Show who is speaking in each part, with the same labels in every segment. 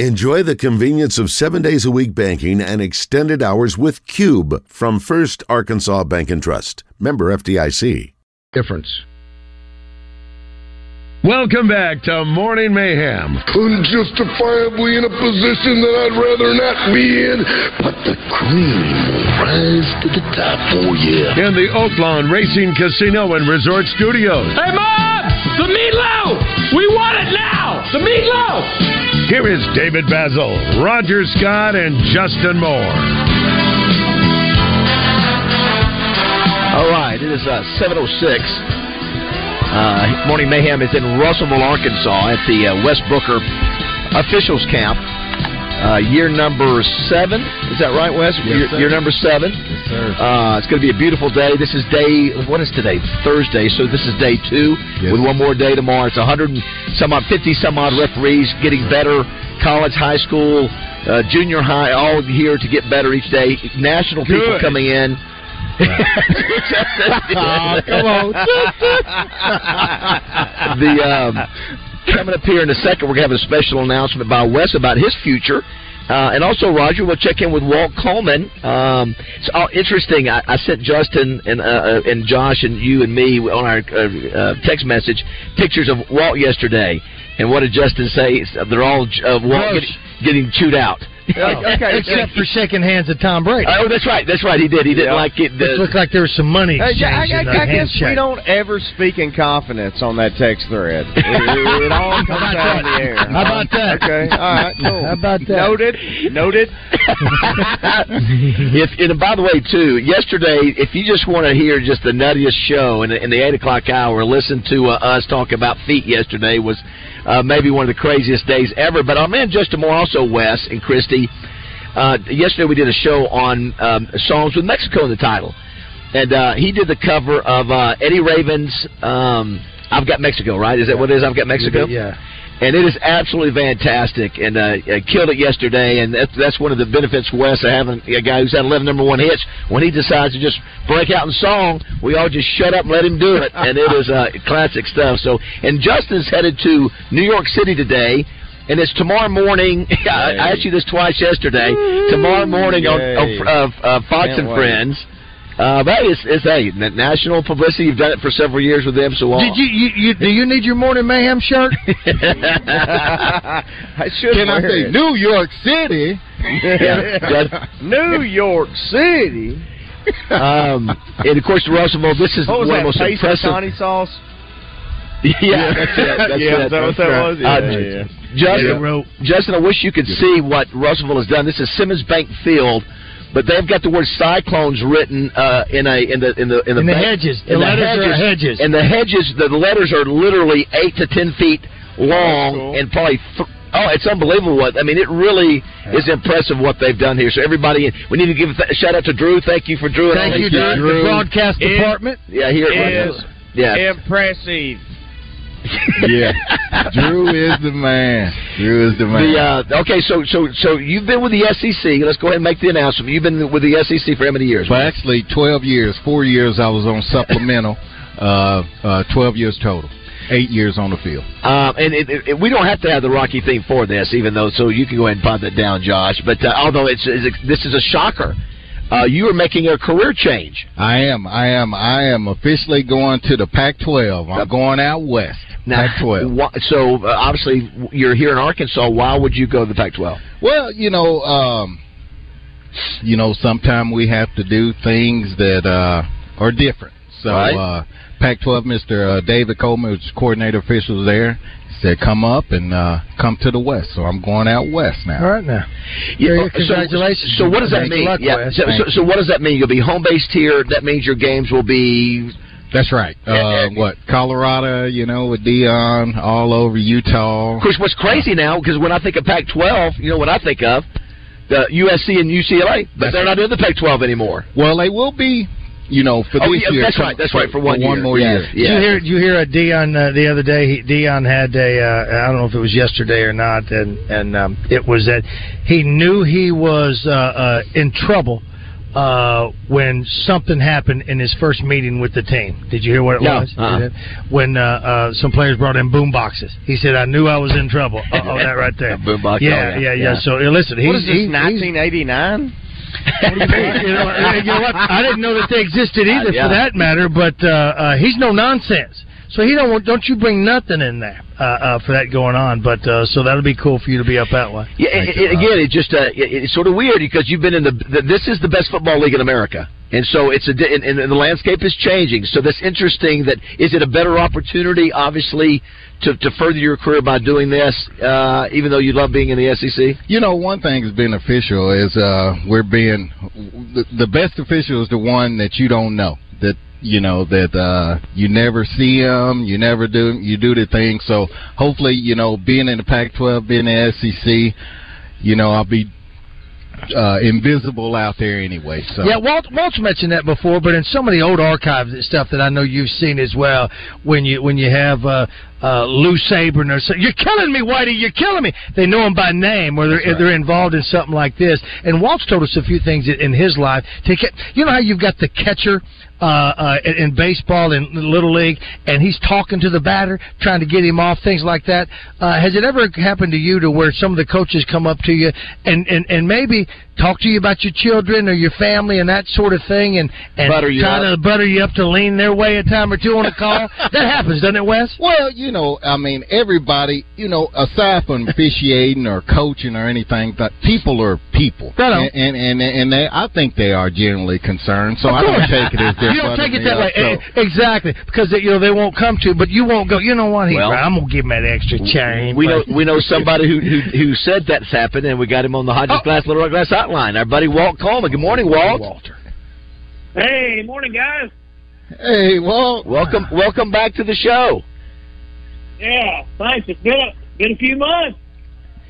Speaker 1: Enjoy the convenience of seven days a week banking and extended hours with Cube from First Arkansas Bank and Trust. Member FDIC.
Speaker 2: Difference.
Speaker 3: Welcome back to Morning Mayhem.
Speaker 4: Unjustifiably in a position that I'd rather not be in, but the cream will rise to the top for you.
Speaker 3: In the Oaklawn Racing Casino and Resort Studios.
Speaker 5: Hey, Mom! The meatloaf! We want it now! The meatloaf!
Speaker 3: Here is David Basil, Roger Scott, and Justin Moore.
Speaker 6: All right, it is uh, 706. Uh, Morning Mayhem is in Russellville, Arkansas at the uh, Wes Booker Officials Camp. Uh, year number seven. Is that right, Wes?
Speaker 7: Yes,
Speaker 6: year,
Speaker 7: sir.
Speaker 6: year number seven.
Speaker 7: Yes, sir.
Speaker 6: Uh, it's going to be a beautiful day. This is day, what is today? Thursday. So this is day two
Speaker 7: Yes.
Speaker 6: with one more day tomorrow. It's 100 and some odd, 50 some odd referees getting better. College, high school, uh, junior high, all here to get better each day. National people coming in.
Speaker 7: Aw, come on.
Speaker 6: the um, coming up here in a second, we're going to have a special announcement by Wes about his future. Uh, and also, Roger, we'll check in with Walt Coleman. Um, it's all interesting. I, I sent Justin and uh, uh, and Josh and you and me on our uh, uh, text message pictures of Walt yesterday. And what did Justin say? They're all uh, Walt getting chewed out.
Speaker 2: Okay, except for shaking hands with Tom Brady.
Speaker 6: Oh, that's right. That's right. He did. He didn't
Speaker 8: Yeah.
Speaker 6: like it.
Speaker 2: It
Speaker 6: The,
Speaker 2: looked like there was some money
Speaker 8: Hey, I, I,
Speaker 2: in the
Speaker 8: I guess we don't ever speak in confidence on that text thread. It, it, it all comes
Speaker 2: How about
Speaker 8: out in
Speaker 2: that?
Speaker 8: the air.
Speaker 2: How about that?
Speaker 8: Okay, all right, cool.
Speaker 2: How about that?
Speaker 8: Noted. Noted.
Speaker 6: if and by the way, too, yesterday, if you just want to hear just the nuttiest show in, the- in the eight o'clock hour, listen to uh, us talk about feet. Yesterday was uh, maybe one of the craziest days ever. But our man Justin Moore, also Wes and Christy. Uh, yesterday we did a show on um, songs with Mexico in the title, and uh, he did the cover of uh, Eddie Raven's um, "I've Got Mexico." Right? Is that what it is? I've got Mexico
Speaker 2: Yeah.
Speaker 6: and it is absolutely fantastic. And uh, killed it yesterday, and that's, that's one of the benefits, Wes, of having a guy who's had 11 number one hits. When he decides to just break out in song, we all just shut up and let him do it, and it is uh, classic stuff. So, and Justin's headed to New York City today. And it's tomorrow morning. I, I asked you this twice yesterday. Tomorrow morning on,
Speaker 8: Yay.
Speaker 6: on uh, uh, Fox
Speaker 8: Can't
Speaker 6: and
Speaker 8: wait.
Speaker 6: Friends. Uh, but it's, it's hey, national publicity. You've done it for several years with them, so on.
Speaker 2: Did you, you, you do you need your morning mayhem shirt?
Speaker 8: I should
Speaker 7: Can I say
Speaker 8: it.
Speaker 7: New York City?
Speaker 6: Yeah.
Speaker 8: New York City?
Speaker 6: um, and of course, Russellville. This is
Speaker 8: What was
Speaker 6: one
Speaker 8: that?
Speaker 6: of the most impressive.
Speaker 8: Sauce?
Speaker 6: Yeah, that's it. That's
Speaker 8: yeah,
Speaker 6: it.
Speaker 8: is that what that was? Yeah,
Speaker 6: Uh,
Speaker 8: yeah, yeah.
Speaker 6: Justin, Justin, I wish you could see what Russellville has done. This is Simmons Bank Field, but they've got the word "cyclones" written uh, in a in the in the in the,
Speaker 2: In the
Speaker 6: bank-
Speaker 2: hedges. The
Speaker 6: in
Speaker 2: letters are hedges.
Speaker 6: and the hedges. The letters are literally eight to ten feet long,
Speaker 8: cool.
Speaker 6: and probably. Th- Oh, it's unbelievable! What I mean, it really is impressive what they've done here. So everybody, we need to give a th- shout out to Drew. Thank you for Drew. and
Speaker 2: Thank you. Drew. The broadcast
Speaker 8: It-
Speaker 2: department.
Speaker 6: Yeah, here it
Speaker 8: Is
Speaker 6: was. Yeah,
Speaker 8: impressive.
Speaker 7: Yeah. Drew is the man. Drew is the man.
Speaker 6: The uh, okay, so so so you've been with the SEC. Let's go ahead and make the announcement. You've been with the SEC for how many years?
Speaker 7: Well, actually, 12 years. Four years I was on supplemental. uh, uh, 12 years total. Eight years on the field.
Speaker 6: Um, and it, it, we don't have to have the Rocky theme for this, even though. So you can go ahead and pop that down, Josh. But uh, although it's, it's this is a shocker, uh, you are making a career change.
Speaker 7: I am. I am. I am officially going to the Pac-12. I'm going out west.
Speaker 6: Now,
Speaker 7: Pac-12.
Speaker 6: wha- so uh, obviously you're here in Arkansas. Why would you go to the Pac-12?
Speaker 7: Well, you know, um, you know, sometimes we have to do things that uh, are different. So,
Speaker 6: Right.
Speaker 7: uh, Pac-12, Mr. Uh, David Coleman, was coordinator officials there, said, "Come up and uh, come to the west." So I'm going out west now.
Speaker 2: All right now.
Speaker 6: Yeah,
Speaker 2: Very-
Speaker 6: uh, so-
Speaker 2: congratulations.
Speaker 6: So, what does that mean?
Speaker 2: Luck,
Speaker 6: yeah. So, so, so what does that mean? You'll be home based here. That means your games will be
Speaker 7: That's right. Uh, what Colorado? You know, with Deion all over Utah.
Speaker 6: Of course, what's crazy now because when I think of Pac-12, you know what I think of the USC and UCLA, but
Speaker 7: That's
Speaker 6: they're not in the Pac-12 anymore.
Speaker 7: Well, they will be. You know, for
Speaker 6: Oh,
Speaker 7: this
Speaker 6: yeah,
Speaker 7: year.
Speaker 6: that's right, that's right, for one year.
Speaker 7: more
Speaker 6: Yeah,
Speaker 7: year.
Speaker 2: Did you hear? Did you hear uh, Deion uh, the other day? He, Deion had a. Uh, I don't know if it was yesterday or not, and and um, it was that he knew he was uh, uh, in trouble uh, when something happened in his first meeting with the team. Did you hear what it
Speaker 6: No,
Speaker 2: was?
Speaker 6: uh-uh.
Speaker 2: When uh, uh, some players brought in boom boxes. He said, "I knew I was in trouble." Oh, that right there.
Speaker 6: Boombox,
Speaker 2: Yeah,
Speaker 6: oh,
Speaker 2: yeah,
Speaker 6: yeah,
Speaker 2: yeah,
Speaker 6: yeah.
Speaker 2: So listen, he's,
Speaker 8: What is this, 1989?
Speaker 2: You know, you know what? I didn't know that they existed either,
Speaker 6: Uh, yeah.
Speaker 2: for that matter. But uh, uh, he's no nonsense. So he don't want, don't you bring nothing in there uh, uh, for that going on. But uh, so that'll be cool for you to be up that way.
Speaker 6: Yeah, it, it- again, it just uh, it, it's sort of weird because you've been in the, the this is the best football league in America, and so it's a and, and the landscape is changing. So that's interesting. That is it a better opportunity, obviously, to, to further your career by doing this, uh, even though you love being in the SEC.
Speaker 7: You know, one thing that's beneficial is uh, we're being the, the best official is the one that you don't know that you know that uh, you never see them, you never do you do the thing. So hopefully, you know, being in the Pac-12, being in the SEC, you know, I'll be uh, invisible out there anyway. So
Speaker 2: Yeah, Walt Walt's mentioned that before, but in some of the old archives and stuff that I know you've seen as well, when you when you have uh, uh, Lou Saban or so, you're killing me, Whitey, you're killing me. They know him by name, or they're they're involved in something like this. And Walt's told us a few things in- in his life. To get, you know how you've got the catcher. Uh, uh, in, baseball in little league, and he's talking to the batter, trying to get him off, things like that. Uh, has it ever happened to you to where some of the coaches come up to you and, and, and maybe talk to you about your children or your family and that sort of thing, and and
Speaker 6: Butter you
Speaker 2: try
Speaker 6: up.
Speaker 2: to butter you up to lean their way a time or two on a call? that happens, doesn't it, Wes?
Speaker 7: Well, you know, I mean, everybody, you know, aside from officiating or coaching or anything, but people are people, and and and, and they, I think they are generally concerned. So I don't take it as
Speaker 2: you don't take it that way,
Speaker 7: So,
Speaker 2: exactly, because you know they won't come to, but you won't go. You know what? He,
Speaker 6: Well,
Speaker 2: I'm gonna give him that extra change.
Speaker 6: We know we know somebody who who, who said that's happened, and we got him on the Hodges
Speaker 2: Oh.
Speaker 6: Glass Little Rock Glass hotline. Our buddy Walt Coleman. Good morning, Walt.
Speaker 2: Walter.
Speaker 9: Hey, morning, guys.
Speaker 7: hey, well,
Speaker 6: Welcome welcome back to the show.
Speaker 9: Yeah, thanks. It's been a, been a few months.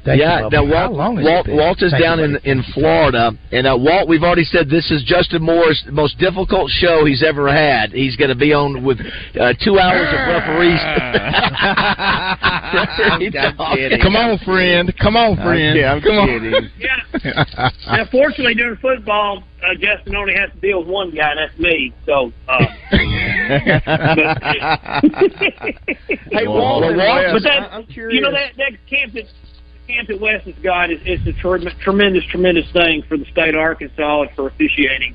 Speaker 2: Thank you,
Speaker 6: yeah,
Speaker 2: Bubba.
Speaker 6: now Walt,
Speaker 2: long
Speaker 6: Walt,
Speaker 2: been?
Speaker 6: Walt is
Speaker 2: Thank you,
Speaker 6: down in in Florida, and uh, Walt, we've already said this is Justin Moore's most difficult show he's ever had. He's going to be on with uh, two hours of referees.
Speaker 8: I'm kidding.
Speaker 7: come on, friend, come on, friend,
Speaker 8: Yeah, I'm
Speaker 7: come on.
Speaker 9: Yeah. now, fortunately, during football, uh, Justin only has to deal with one guy, and that's me. So, uh,
Speaker 8: Hey, Walt,
Speaker 6: well,
Speaker 8: and
Speaker 6: Walt,
Speaker 9: but that,
Speaker 8: I- I'm curious.
Speaker 9: you know that that camp that camp that Wes has got is, is a trem- tremendous, tremendous thing for the state of Arkansas and for officiating.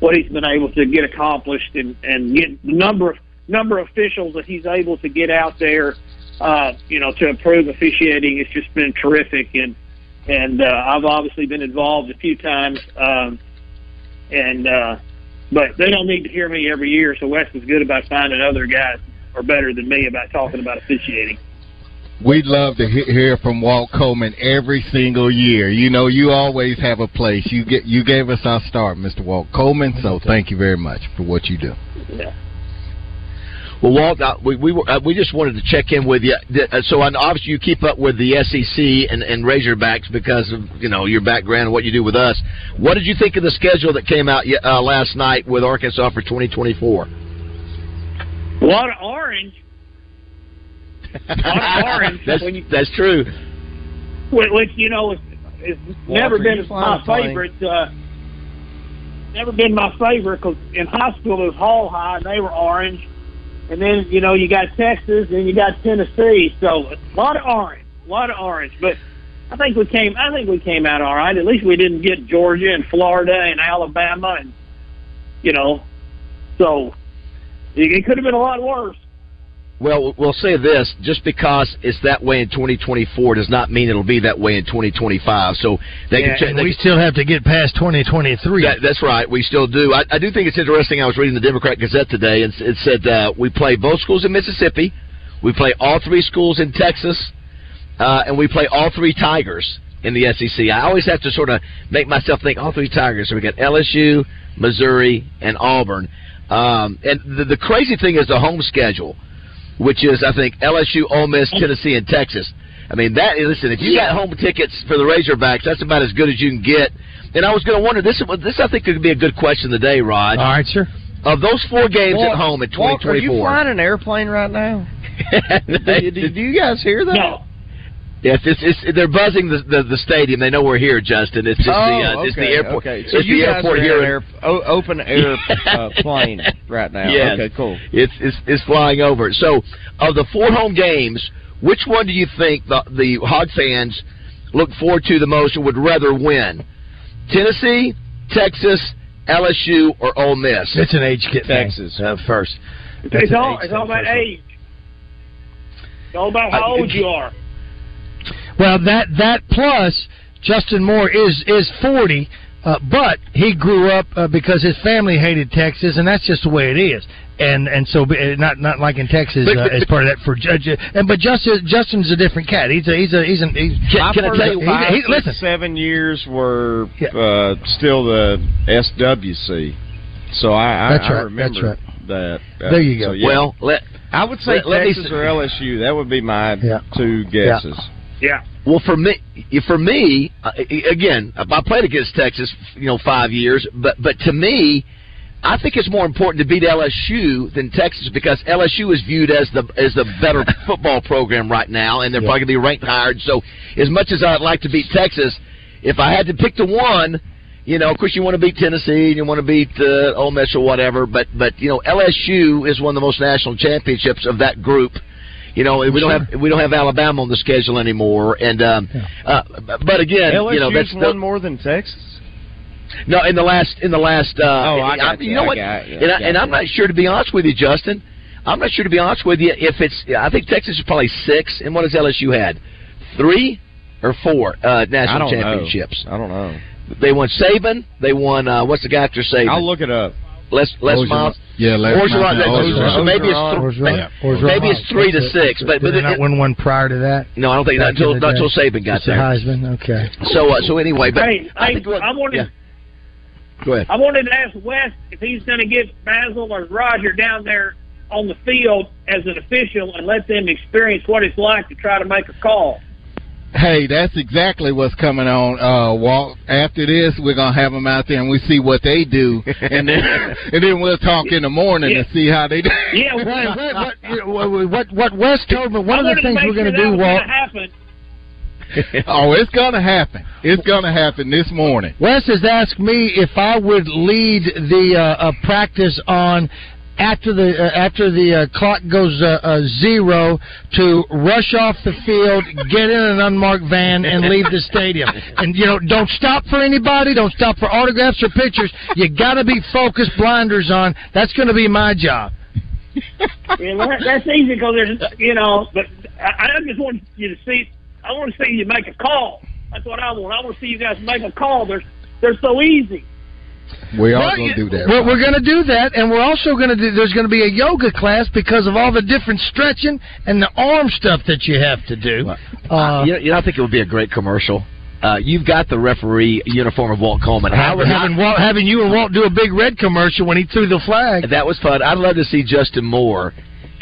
Speaker 9: What he's been able to get accomplished and and get the number of number of officials that he's able to get out there, uh, you know, to improve officiating. It's just been terrific and. And uh, I've obviously been involved a few times, um, and uh, but they don't need to hear me every year. So Wes is good about finding other guys are better than me about talking about officiating.
Speaker 7: We'd love to hear from Walt Coleman every single year. You know, you always have a place. You get you gave us our start, Mr. Walt Coleman. So thank you very much for what you do.
Speaker 9: Yeah.
Speaker 6: Well, Walt, uh, we we, were, uh, we just wanted to check in with you. Uh, So, obviously, you keep up with the SEC and, and Razorbacks because of you know your background and what you do with us. What did you think of the schedule that came out uh, last night with Arkansas for 2024?
Speaker 9: A lot of orange. A orange.
Speaker 6: that's
Speaker 9: when you,
Speaker 6: that's true.
Speaker 9: which, which you know is, is never been my favorite. Uh, never been my favorite because in high school it was Hall High and they were orange, and then you know you got Texas and you got Tennessee, so a lot of orange, a lot of orange. But I think we came. I think we came out all right. At least we didn't get Georgia and Florida and Alabama and you know, so it, it could have been a lot worse.
Speaker 6: Well, we'll say this: just because it's that way in 2024 does not mean it'll be that way in 2025. So they
Speaker 2: Yeah,
Speaker 6: can. they
Speaker 2: we
Speaker 6: can-
Speaker 2: still have to get past 2023.
Speaker 6: That, that's right. We still do. I, I do think it's interesting. I was reading the Democrat Gazette today, and it said uh, we play both schools in Mississippi, we play all three schools in Texas, uh, and we play all three Tigers in the SEC. I always have to sort of make myself think all three Tigers. So we got LSU, Missouri, and Auburn. Um, and the, the crazy thing is the home schedule, which is I think LSU, Ole Miss, Tennessee, and Texas. I mean that. Listen, if you got home tickets for the Razorbacks, that's about as good as you can get. And I was going to wonder this. This I think could be a good question today, Rod.
Speaker 2: All right, sir.
Speaker 6: Of those four games
Speaker 8: Walt-
Speaker 6: at home in 2024,
Speaker 8: Walt, are you flying an airplane right now? do, do- do you guys hear that?
Speaker 9: No,
Speaker 6: Yes, it's, it's they're buzzing the, the the stadium. They know we're here, Justin. It's just the uh,
Speaker 8: oh,
Speaker 6: it's the airport.
Speaker 8: Okay. So
Speaker 6: it's
Speaker 8: you
Speaker 6: the
Speaker 8: guys
Speaker 6: airport
Speaker 8: are
Speaker 6: here.
Speaker 8: in
Speaker 6: in-
Speaker 8: air, o- open air uh, plane right now.
Speaker 6: Yes.
Speaker 8: Okay, cool.
Speaker 6: It's, it's it's flying over. So, of the four home games, which one do you think the the Hog fans look forward to the most or would rather win? Tennessee, Texas, LSU, or Ole Miss?
Speaker 2: It's an age kid thing.
Speaker 8: Texas.
Speaker 2: uh, first.
Speaker 9: It's,
Speaker 2: That's an
Speaker 9: all it's all about age. It's all about how
Speaker 6: Uh,
Speaker 9: old you are.
Speaker 2: Well, that that plus Justin Moore is is forty, uh, but he grew up uh, because his family hated Texas, and that's just the way it is. And and so uh, not not like in Texas
Speaker 6: But-
Speaker 2: uh,
Speaker 6: but-
Speaker 2: as part of that for judge. And but Justin Justin's a different cat. He's a he's a he's an he's.
Speaker 6: Can, can I
Speaker 8: first
Speaker 6: tell you?
Speaker 2: he-
Speaker 8: five,
Speaker 2: he- listen.
Speaker 8: seven years were
Speaker 2: Yeah.
Speaker 8: uh, still the SWC. So I, I,
Speaker 2: That's
Speaker 8: I
Speaker 2: right,
Speaker 8: remember
Speaker 2: that's
Speaker 8: that. Uh,
Speaker 2: There you go.
Speaker 8: so, yeah.
Speaker 6: Well, let
Speaker 8: I would say
Speaker 6: let- let me
Speaker 8: Texas
Speaker 6: s-
Speaker 8: or LSU. That would be my
Speaker 2: Yeah.
Speaker 8: two guesses.
Speaker 9: Yeah.
Speaker 6: Well, for me, for me, uh, again, I played against Texas, you know, five years, but but to me, I think it's more important to beat LSU than Texas because LSU is viewed as the as the better football program right now, and they're probably going to be ranked higher. So, as much as I'd like to beat Texas, if I had to pick the one, you know, of course you want to beat Tennessee and you want to beat uh, Ole Miss or whatever, but but you know, LSU is one of the most national championships of that group. You know, we don't have we don't have Alabama on the schedule anymore, and um, uh, but again,
Speaker 8: LSU's
Speaker 6: you know that's
Speaker 8: won
Speaker 6: the,
Speaker 8: more than Texas.
Speaker 6: no in the last in the last. Uh,
Speaker 8: Oh, I got
Speaker 6: you
Speaker 8: you,
Speaker 6: know
Speaker 8: I
Speaker 6: what?
Speaker 8: got you,
Speaker 6: and
Speaker 8: I
Speaker 6: I, and
Speaker 8: got
Speaker 6: I'm not sure to be honest with you, Justin. I'm not sure to be honest with you if it's. I think Texas is probably six, and what has LSU had? Three or four uh, national
Speaker 8: don't
Speaker 6: championships.
Speaker 8: know. I don't know.
Speaker 6: They won Saban. They won uh, what's the guy after Saban?
Speaker 8: I'll look it up.
Speaker 6: Les Les
Speaker 7: Orgeron.
Speaker 6: Miles.
Speaker 7: Yeah, Les
Speaker 6: Orgeron,
Speaker 7: Miles.
Speaker 6: So maybe it's th-
Speaker 2: Orgeron. Orgeron.
Speaker 6: maybe it's three to six,
Speaker 2: it.
Speaker 6: but but
Speaker 2: Did they not
Speaker 6: it-
Speaker 2: win one prior to that.
Speaker 6: no, I don't think not until not
Speaker 2: day?
Speaker 6: until Saban got
Speaker 2: It's the
Speaker 6: there.
Speaker 2: Heisman. Okay.
Speaker 6: So uh, so anyway, but
Speaker 9: hey,
Speaker 6: I
Speaker 9: hey,
Speaker 6: think
Speaker 9: I wanted
Speaker 6: yeah. Go ahead.
Speaker 9: I wanted to ask Wes if he's going to get Basil or Roger down there on the field as an official and let them experience what it's like to try to make a call.
Speaker 7: Hey, that's exactly what's coming on. Uh, Walt. After this, we're gonna have them out there and we see what they do, and then and then we'll talk in the morning
Speaker 9: Yeah.
Speaker 7: and see how they do.
Speaker 9: Yeah,
Speaker 2: What what what what, what Wes told me? One
Speaker 9: I
Speaker 2: of the things we're
Speaker 9: gonna
Speaker 2: do,
Speaker 9: was
Speaker 2: Walt.
Speaker 9: gonna
Speaker 7: oh, it's gonna happen. It's gonna happen this morning.
Speaker 2: Wes has asked me if I would lead the uh, uh, practice on after the uh, after the uh, clock goes uh, uh, zero to rush off the field, get in an unmarked van, and leave the stadium. And you know, don't stop for anybody. Don't stop for autographs or pictures. You got to be focused, blinders on. That's going to be my job.
Speaker 9: Yeah, well, that's easy because there's, you know, but I, I just want you to see. I want to see you make a call. That's what I want. I want to see you guys make a call. They're they're so easy.
Speaker 7: We are
Speaker 2: Well,
Speaker 7: gonna do that.
Speaker 2: We're, we're going to do that, and we're also going to do. There's going to be a yoga class because of all the different stretching and the arm stuff that you have to do. Uh,
Speaker 6: you, know, you know, I think it would be a great commercial. Uh, you've got the referee uniform of Walt Coleman. I would,
Speaker 2: having, Walt, having you and Walt do a big red commercial when he threw the flag.
Speaker 6: that was fun. I'd love to see Justin Moore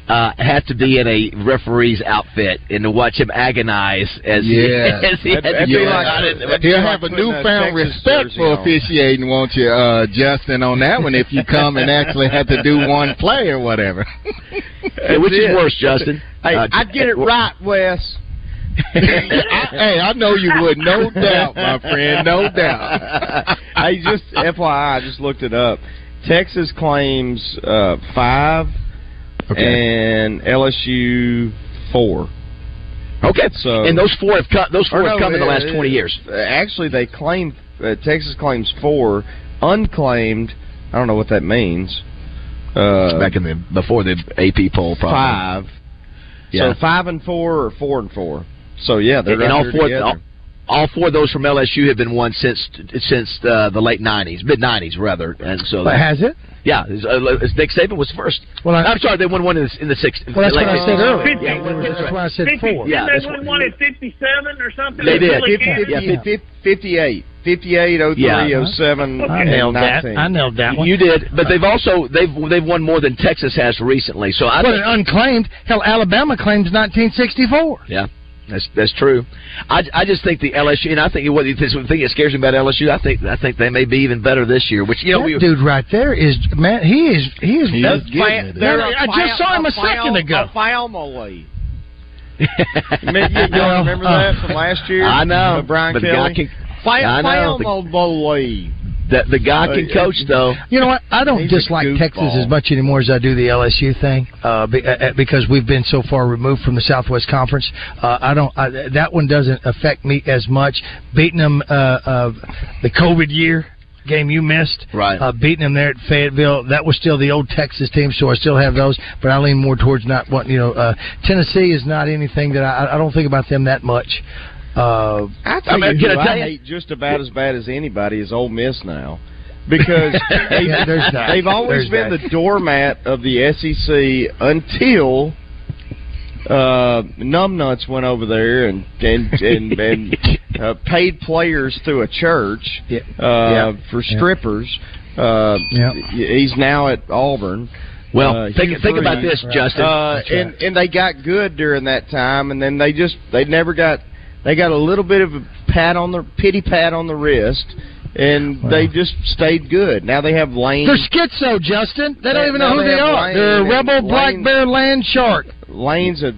Speaker 6: uh, have to be in a referee's outfit and to watch him agonize as
Speaker 7: Yeah.
Speaker 6: he, as he had to
Speaker 8: be
Speaker 6: do
Speaker 8: like-
Speaker 6: it.
Speaker 7: He'll have a
Speaker 8: a
Speaker 7: newfound respect for
Speaker 8: on.
Speaker 7: officiating, won't you, uh, Justin, on that one? If you come and actually have to do one play or whatever.
Speaker 6: Yeah, which is worse, Justin?
Speaker 8: Hey,
Speaker 6: Uh,
Speaker 8: I get it right, Wes.
Speaker 7: I, hey, I know you would, no doubt, my friend, no doubt.
Speaker 8: hey, just FYI, I just looked it up. Texas claims uh, five, and LSU four.
Speaker 6: Okay,
Speaker 8: So-
Speaker 6: and those four have come. Those four
Speaker 8: Or
Speaker 6: have
Speaker 8: no,
Speaker 6: come in the last
Speaker 8: uh,
Speaker 6: twenty years.
Speaker 8: Actually, they claim uh, Texas claims four, unclaimed. I don't know what that means. Uh,
Speaker 6: Back in the before the AP poll, probably.
Speaker 8: five.
Speaker 6: Yeah.
Speaker 8: So five and four, or four and four. So yeah, they're
Speaker 6: and,
Speaker 8: right
Speaker 6: all four,
Speaker 8: together.
Speaker 6: all, all four of those from LSU have been won since since uh, the late '90s, mid '90s rather. And so,
Speaker 2: But has it?
Speaker 6: yeah, it's, uh, it's Nick Saban was first.
Speaker 2: Well, I-
Speaker 6: I'm sorry, they won one in the in the '60s.
Speaker 2: Well, that's
Speaker 6: late
Speaker 2: what I said
Speaker 6: 60s.
Speaker 2: earlier.
Speaker 9: Fifty.
Speaker 2: Yeah, that's why I said
Speaker 9: 50,
Speaker 2: four.
Speaker 6: Yeah,
Speaker 9: Didn't
Speaker 6: that's
Speaker 9: they
Speaker 6: what-
Speaker 9: win one at 57 or something?
Speaker 6: They did.
Speaker 8: 50,
Speaker 9: Cannon?
Speaker 6: Yeah,
Speaker 8: 50, 58. 58, 03,
Speaker 6: Yeah.
Speaker 8: 07,
Speaker 2: I
Speaker 8: and
Speaker 2: nailed that. I nailed that one.
Speaker 6: You did, but they've also they've they've won more than Texas has recently. So I
Speaker 2: but
Speaker 6: think,
Speaker 2: an unclaimed. Hell, Alabama claims 1964.
Speaker 6: yeah, that's that's true. I, I just think the LSU, and I think what the thing that scares me about LSU, I think I think they may be even better this year. Which you know
Speaker 2: that
Speaker 6: we
Speaker 2: dude right there is man. He is. He is.
Speaker 7: He
Speaker 2: that's
Speaker 7: is getting it.
Speaker 2: I just saw him a second ago.
Speaker 8: family. Man, you, y'all oh, remember that oh. from last year?
Speaker 6: I know.
Speaker 8: Brian
Speaker 6: but the
Speaker 8: Kelly.
Speaker 6: guy can,
Speaker 8: Fi-
Speaker 6: I know.
Speaker 8: found the way.
Speaker 6: The, the guy can
Speaker 8: Uh,
Speaker 6: coach though.
Speaker 2: You know what? I don't
Speaker 8: He's
Speaker 2: dislike Texas as much anymore as I do the LSU thing, uh, uh, because we've been so far removed from the Southwest Conference. Uh, I don't. I, that one doesn't affect me as much. Beating them uh, uh, the COVID year game you missed,
Speaker 6: Right.
Speaker 2: Uh, beating them there at Fayetteville. That was still the old Texas team, so I still have those. But I lean more towards not wanting. You know, uh, Tennessee is not anything that I, I don't think about them that much. Uh,
Speaker 8: I
Speaker 6: I mean, can I tell
Speaker 8: I
Speaker 6: you-
Speaker 8: hate just about as bad as anybody is Ole Miss now, because they've,
Speaker 2: Yeah, there's that.
Speaker 8: they've always
Speaker 2: There's
Speaker 8: been
Speaker 2: that.
Speaker 8: the doormat of the SEC until uh, numbnuts went over there and and and, and uh, paid players through a church uh,
Speaker 2: Yeah.
Speaker 8: for strippers. Uh. He's now at Auburn.
Speaker 6: Well,
Speaker 8: Uh,
Speaker 6: think think about this, Justin.
Speaker 8: Uh,
Speaker 2: right.
Speaker 8: and and they got good during that time, and then they just they never got they got a little bit of a pat on the pity pat on the wrist, and
Speaker 2: Wow.
Speaker 8: they just stayed good. Now they have Lane
Speaker 2: they're schizo, Justin. They don't
Speaker 8: Now-
Speaker 2: even know who
Speaker 8: they
Speaker 2: they are.
Speaker 8: Lane
Speaker 2: They're a
Speaker 8: and
Speaker 2: rebel black bear land shark.
Speaker 8: Lane's a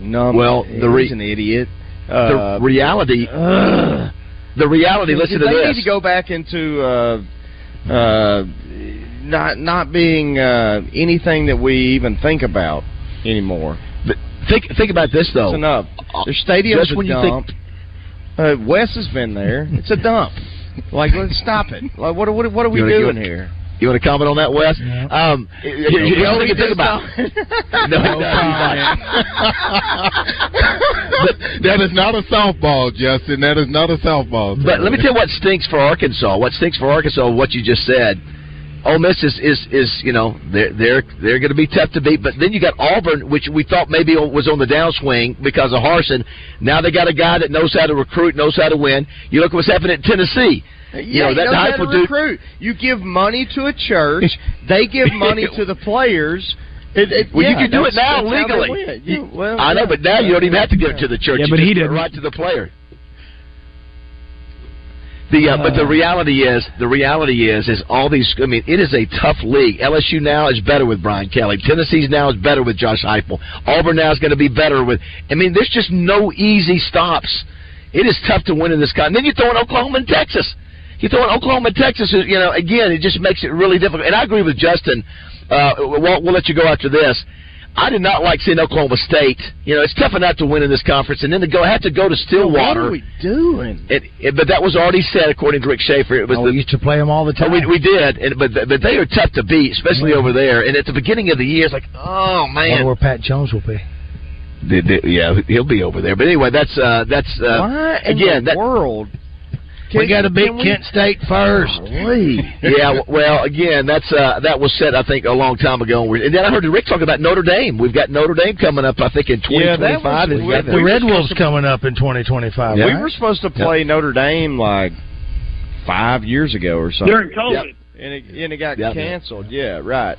Speaker 8: numb.
Speaker 6: Well, the re-
Speaker 8: he's an idiot.
Speaker 6: the
Speaker 8: Uh,
Speaker 6: reality.
Speaker 8: ugh.
Speaker 6: The reality. Listen to
Speaker 8: they
Speaker 6: this.
Speaker 8: They need to go back into uh, uh, not not being uh, anything that we even think about anymore.
Speaker 6: But think think about this though.
Speaker 8: It's enough. Their stadium's
Speaker 6: Just
Speaker 8: a
Speaker 6: when you
Speaker 8: dump. uh, Wes has been there. It's a dump. Like, let's stop it. Like, what what what are we doing
Speaker 6: go-
Speaker 8: here?
Speaker 6: You want to comment on that, Wes?
Speaker 2: Yeah.
Speaker 6: Um, here- here's the
Speaker 8: No,
Speaker 6: thing think about.
Speaker 8: not.
Speaker 6: No,
Speaker 8: No
Speaker 6: doesn't.
Speaker 7: that is not a softball, Justin. That is not a softball.
Speaker 6: But let me tell you what stinks for Arkansas. What stinks for Arkansas? What you just said. Ole Miss is is, is you know they're they're they're going to be tough to beat. But then you got Auburn, which we thought maybe was on the downswing because of Harsin. Now they got a guy that knows how to recruit, knows how to win. You look at what's happening at Tennessee.
Speaker 8: Yeah,
Speaker 6: you know that
Speaker 8: knows how to
Speaker 6: dude.
Speaker 8: recruit. You give money to a church. they give money to the players. It, it,
Speaker 6: Well, you can do it now
Speaker 8: that's how they
Speaker 6: legally.
Speaker 8: You- well,
Speaker 6: I know,
Speaker 8: yeah.
Speaker 6: but now you don't even have to give it to the church.
Speaker 10: Yeah,
Speaker 6: You
Speaker 10: but
Speaker 6: just
Speaker 10: he didn't.
Speaker 6: right to the player. The uh, but the reality is the reality is is all these. I mean, it is a tough league. LSU now is better with Brian Kelly. Tennessee's now is better with Josh Heupel. Auburn now is going to be better with. I mean, there's just no easy stops. It is tough to win in this country. Then you throw in Oklahoma and Texas. You throw in Oklahoma and Texas. You know, again, it just makes it really difficult. And I agree with Justin. Uh, we'll, we'll let you go after this. I did not like seeing Oklahoma State. You know, it's tough enough to win in this conference, and then to go have to go to Stillwater.
Speaker 8: What are we doing?
Speaker 6: It, it, but that was already said, according to Rick Schaeffer. It was
Speaker 2: Oh,
Speaker 6: the,
Speaker 2: we used to play them all the
Speaker 6: Oh,
Speaker 2: time.
Speaker 6: we, we did, and, but but they are tough to beat, especially over there. And at the beginning of the year, it's like, oh man,
Speaker 2: where Pat Jones will be.
Speaker 6: The- the- yeah, he'll be over there. But anyway, that's uh, that's uh,
Speaker 8: Why in
Speaker 6: again
Speaker 8: the
Speaker 6: that.
Speaker 8: world?
Speaker 2: We got to beat
Speaker 8: can we-
Speaker 2: Kent State first.
Speaker 6: yeah, well, again, that's uh, that was said I think a long time ago, and, then I heard Rick talk about Notre Dame. We've got Notre Dame coming up, I think, in twenty
Speaker 8: Yeah,
Speaker 6: twenty
Speaker 8: that
Speaker 6: five.
Speaker 8: was- we-
Speaker 2: The Red Wolves
Speaker 8: to-
Speaker 2: coming up in 2025.
Speaker 8: We
Speaker 2: right?
Speaker 8: were supposed to play Notre Dame like five years ago or something,
Speaker 9: During COVID.
Speaker 8: and it and it got
Speaker 6: Yep.
Speaker 8: canceled. Yeah, right.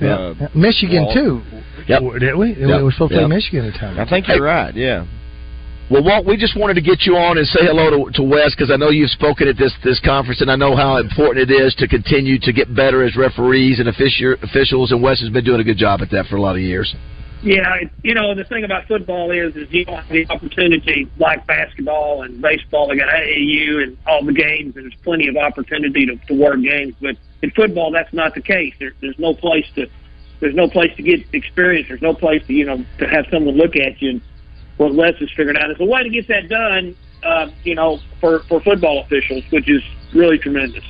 Speaker 6: Yeah.
Speaker 8: Uh,
Speaker 2: Michigan
Speaker 8: Walt.
Speaker 2: too.
Speaker 6: Yep.
Speaker 2: Did we?
Speaker 6: Yep.
Speaker 2: We were supposed to
Speaker 6: Yep.
Speaker 2: play Michigan at the time.
Speaker 8: I think you're right. Yeah.
Speaker 6: Well, Walt, we just wanted to get you on and say hello to, to Wes because I know you've spoken at this this conference, and I know how important it is to continue to get better as referees and offici- officials. And Wes has been doing a good job at that for a lot of years.
Speaker 9: Yeah, you know the thing about football is is you don't have the opportunity like basketball and baseball. They got AAU and all the games, and there's plenty of opportunity to, to work games. But in football, that's not the case. There, there's no place to there's no place to get experience. There's no place to you know to have someone look at you. And what Les has figured out is a way to get that done. Uh, you know, for for football officials, which is really tremendous.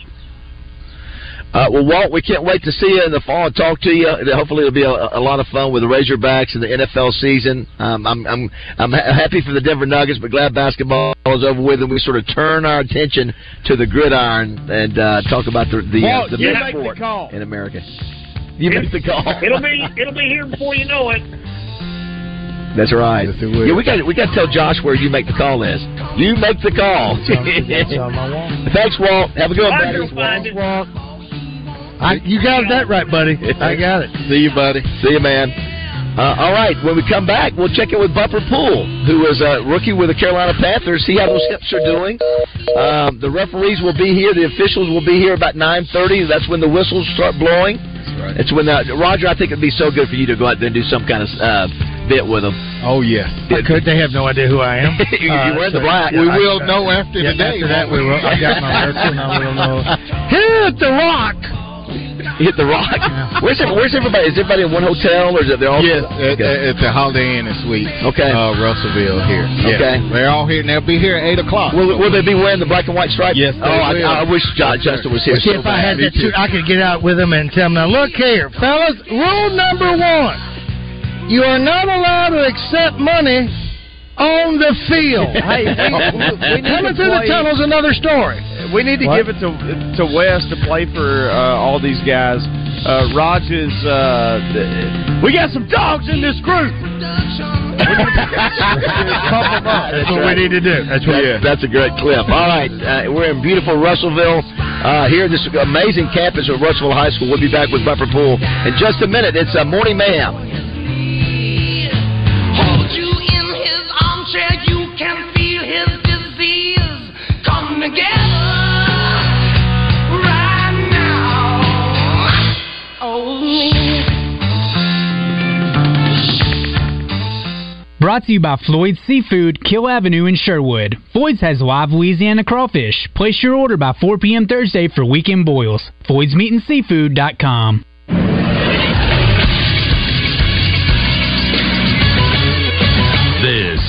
Speaker 6: Uh, well, Walt, we can't wait to see you in the fall and talk to you. Hopefully, it'll be a, a lot of fun with the Razorbacks and the NFL season. Um, I'm I'm I'm ha- happy for the Denver Nuggets, but glad basketball is over with, and we sort of turn our attention to the gridiron and uh, talk about the the, uh, the
Speaker 8: you
Speaker 6: big
Speaker 8: make the call.
Speaker 6: in America. You make the call.
Speaker 9: It'll be it'll be here before you know it.
Speaker 6: That's right.
Speaker 7: Yes, it will.
Speaker 6: Yeah, we got we got to tell Josh where you make the call is. You make the call.
Speaker 2: That's on my.
Speaker 6: Thanks, Walt. Have a good one,
Speaker 9: Roger
Speaker 6: buddy.
Speaker 9: will find it.
Speaker 2: I, you got that right, buddy. I got it.
Speaker 7: See you, buddy.
Speaker 6: See you, man. Uh, all right, when we come back, we'll check in with Bumper Pool, who is a rookie with the Carolina Panthers. See how those hips are doing. Um, the referees will be here. The officials will be here about 9.30. That's when the whistles start blowing. Right. It's when uh, Roger. I think it'd be so good for you to go out there and do some kind of uh, bit with them.
Speaker 7: Oh yeah,
Speaker 2: I could. They have no idea who I am.
Speaker 6: you, you wear the black.
Speaker 7: We will know after
Speaker 2: Yeah,
Speaker 7: today.
Speaker 2: after that, we will. I got my haircut, and I will know. Hit the rock.
Speaker 6: Hit the rock. Where's it, Where's everybody? Is everybody in one hotel, or is it they're all?
Speaker 7: Yes, at, at the Holiday Inn and Suites.
Speaker 6: Okay.
Speaker 7: Uh, Russellville here. Yeah.
Speaker 6: Okay.
Speaker 7: They're all here, and they'll be here at eight o'clock.
Speaker 6: Will, will they be wearing the black and white stripe?
Speaker 7: Yes, they
Speaker 6: Oh, I,
Speaker 7: will.
Speaker 6: I wish John Justin was here.
Speaker 2: See,
Speaker 6: so
Speaker 2: if I had
Speaker 6: bad.
Speaker 2: that, too, I could get out with them and tell them, now look here, fellas, rule number one: you are not allowed to accept money on the field.
Speaker 8: Hey, we- we
Speaker 2: coming
Speaker 8: to
Speaker 2: through the
Speaker 8: play-
Speaker 2: tunnel's another story.
Speaker 8: We need to
Speaker 2: What?
Speaker 8: give it to to Wes to play for uh, all these guys. Uh, Raj is. Uh, we got some dogs in this group.
Speaker 2: That's what we need to do. That's what.
Speaker 6: That's, that's a great clip. All right, uh, we're in beautiful Russellville. Uh, here, this amazing campus of Russellville High School. We'll be back with Bumper Pool in just a minute. It's a morning mayhem.
Speaker 10: You can feel his disease come together. Oh.
Speaker 11: Brought to you by Floyd's Seafood, Kiehl Avenue in Sherwood. Floyd's has live Louisiana crawfish. Place your order by 4 p.m. Thursday for weekend boils. Floyd'sMeatandSeafood.com.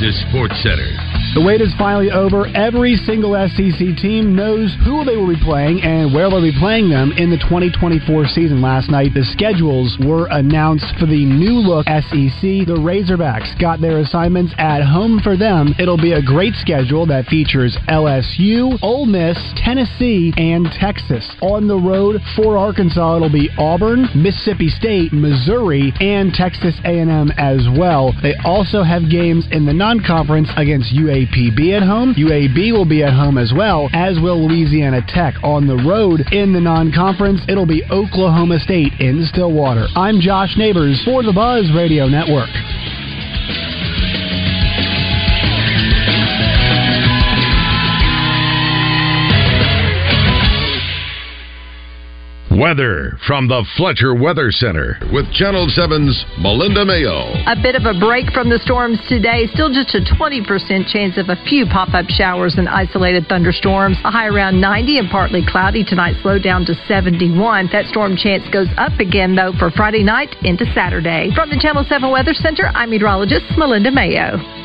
Speaker 3: is Sports Center.
Speaker 12: The wait is finally over. Every single SEC team knows who they will be playing and where they'll be playing them in the 2024 season. Last night, the schedules were announced for the new look SEC. The Razorbacks got their assignments at home for them. It'll be a great schedule that features LSU, Ole Miss, Tennessee, and Texas. On the road for Arkansas, it'll be Auburn, Mississippi State, Missouri, and Texas A&M as well. They also have games in the non-conference against UAPB at home. UAB will be at home as well, as will Louisiana Tech. On the road in the non-conference, it'll be Oklahoma State in Stillwater. I'm Josh Neighbors for the Buzz Radio Network.
Speaker 3: Weather from the Fletcher Weather Center with Channel 7's Melinda Mayo.
Speaker 13: A bit of a break from the storms today. Still just a 20% chance of a few pop up showers and isolated thunderstorms. A high around 90 and partly cloudy tonight, slow down to 71. That storm chance goes up again, though, for Friday night into Saturday. From the Channel 7 Weather Center, I'm meteorologist Melinda Mayo.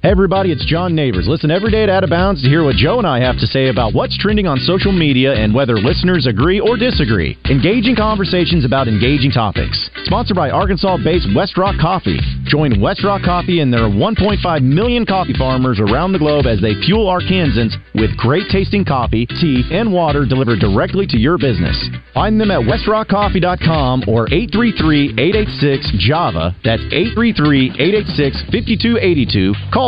Speaker 14: Hey everybody, it's John Neighbors. Listen every day at Out of Bounds to hear what Joe and I have to say about what's trending on social media and whether listeners agree or disagree. Engaging conversations about engaging topics. Sponsored by Arkansas-based West Rock Coffee. Join West Rock Coffee and their 1.5 million coffee farmers around the globe as they fuel Arkansans with great tasting coffee, tea, and water delivered directly to your business. Find them at westrockcoffee.com or 833-886-JAVA. That's 833-886-5282. Call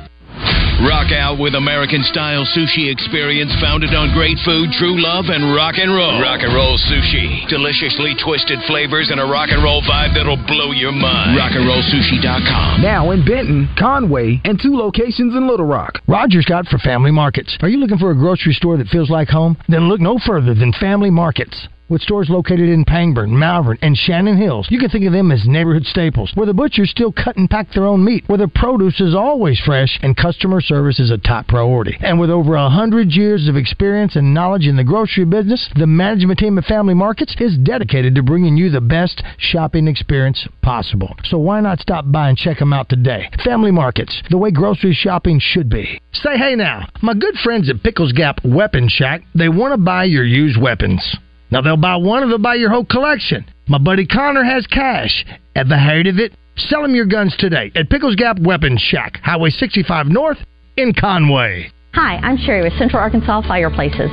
Speaker 15: Rock out with American style sushi experience founded on great food, true love, and rock and roll. Rock and roll sushi. Deliciously twisted flavors and a rock and roll vibe that'll blow your mind. Rockandrollsushi.com.
Speaker 16: Now in Benton, Conway, and two locations in Little Rock. Rogers got for Family Markets. Are you looking for a grocery store that feels like home? Then look no further than Family Markets. With stores located in Pangburn, Malvern, and Shannon Hills, you can think of them as neighborhood staples, where the butchers still cut and pack their own meat, where the produce is always fresh, and customer service is a top priority. And with over a hundred years of experience and knowledge in the grocery business, the management team at Family Markets is dedicated to bringing you the best shopping experience possible. So why not stop by and check them out today? Family Markets, the way grocery shopping should be. Say hey now, my good friends at Pickles Gap Weapon Shack, they want to buy your used weapons. Now they'll buy one or they'll buy your whole collection. My buddy Connor has cash. Ever heard of it? Sell him your guns today at Pickles Gap Weapons Shack, Highway 65 North in Conway.
Speaker 17: Hi, I'm Sherry with Central Arkansas Fireplaces.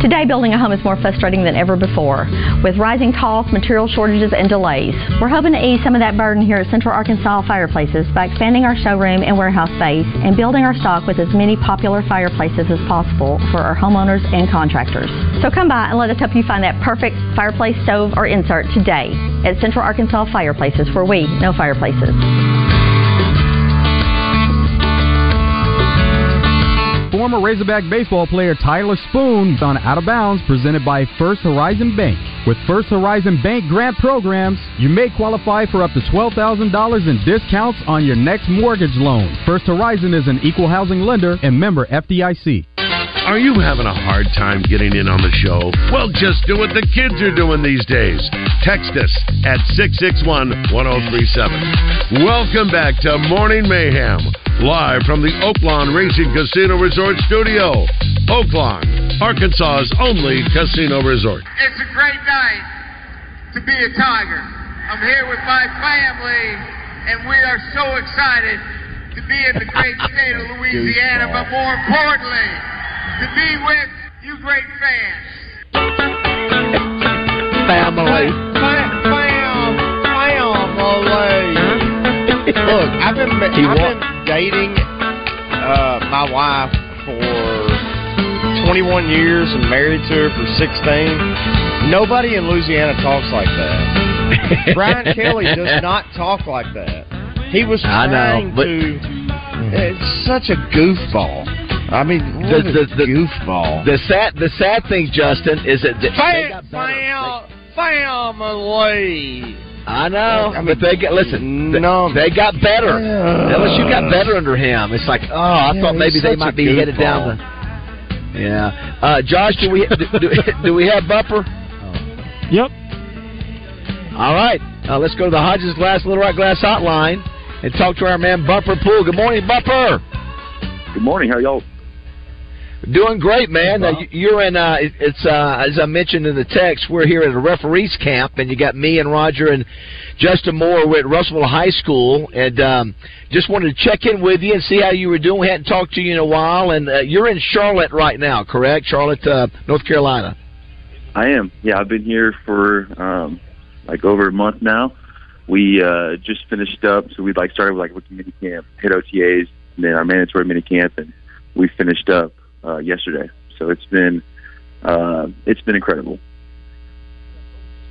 Speaker 17: Today, building a home is more frustrating than ever before. With rising costs, material shortages, and delays, we're hoping to ease some of that burden here at Central Arkansas Fireplaces by expanding our showroom and warehouse space and building our stock with as many popular fireplaces as possible for our homeowners and contractors. So come by and let us help you find that perfect fireplace, stove, or insert today at Central Arkansas Fireplaces, where we know fireplaces.
Speaker 18: Former Razorback baseball player Tyler Spoon on Out of Bounds presented by First Horizon Bank. With First Horizon Bank grant programs, you may qualify for up to $12,000 in discounts on your next mortgage loan. First Horizon is an equal housing lender and member FDIC.
Speaker 1: Are you having a hard time getting in on the show? Well, just do what the kids are doing these days. Text us at 661 1037. Welcome back to Morning Mayhem, live from the Oaklawn Racing Casino Resort Studio. Oaklawn, Arkansas's only casino resort.
Speaker 19: It's a great night to be a Tiger. I'm here with my family, and we are so excited to be in the great state of Louisiana, but more importantly, to be with you great fans.
Speaker 8: Family. Family. Look, I've been I've been dating uh, my wife for 21 years and married to her for 16. Nobody in Louisiana talks like that. Brian Kelly does not talk like that. He was
Speaker 6: I know,
Speaker 8: trying
Speaker 6: but-
Speaker 8: to. It's such a goofball. I mean, what
Speaker 6: The- the- the-
Speaker 8: goofball.
Speaker 6: The sad, the sad thing, Justin, is that they
Speaker 8: Fam-
Speaker 6: got better.
Speaker 8: fam- family.
Speaker 6: I know,
Speaker 8: I mean,
Speaker 6: but they get listen.
Speaker 8: no.
Speaker 6: They got better.
Speaker 8: Yeah.
Speaker 6: LSU got better under him. It's like, oh, I
Speaker 8: Yeah,
Speaker 6: thought maybe they might be headed down the. Yeah, uh, Josh, do we do, do, do we have bumper?
Speaker 12: Yep.
Speaker 6: All right, uh, let's go to the Hodges Glass Little Rock Glass Hotline and talk to our man Bumper Pool. Good morning, Bumper.
Speaker 20: Good morning. How y'all?
Speaker 6: Doing great, man. Uh, you- you're in. Uh, it's uh, as I mentioned in the text. We're here at a referees camp, and you got me and Roger and Justin Moore. We're at Russellville High School, and um, just wanted to check in with you and see how you were doing. We hadn't talked to you in a while, and uh, you're in Charlotte right now, correct? Charlotte, uh, North Carolina.
Speaker 20: I am. Yeah, I've been here for um, like over a month now. We uh, just finished up, so we like started with like rookie mini camp, hit OTAs, and then our mandatory mini camp, and we finished up uh, yesterday. So it's been uh, it's been incredible.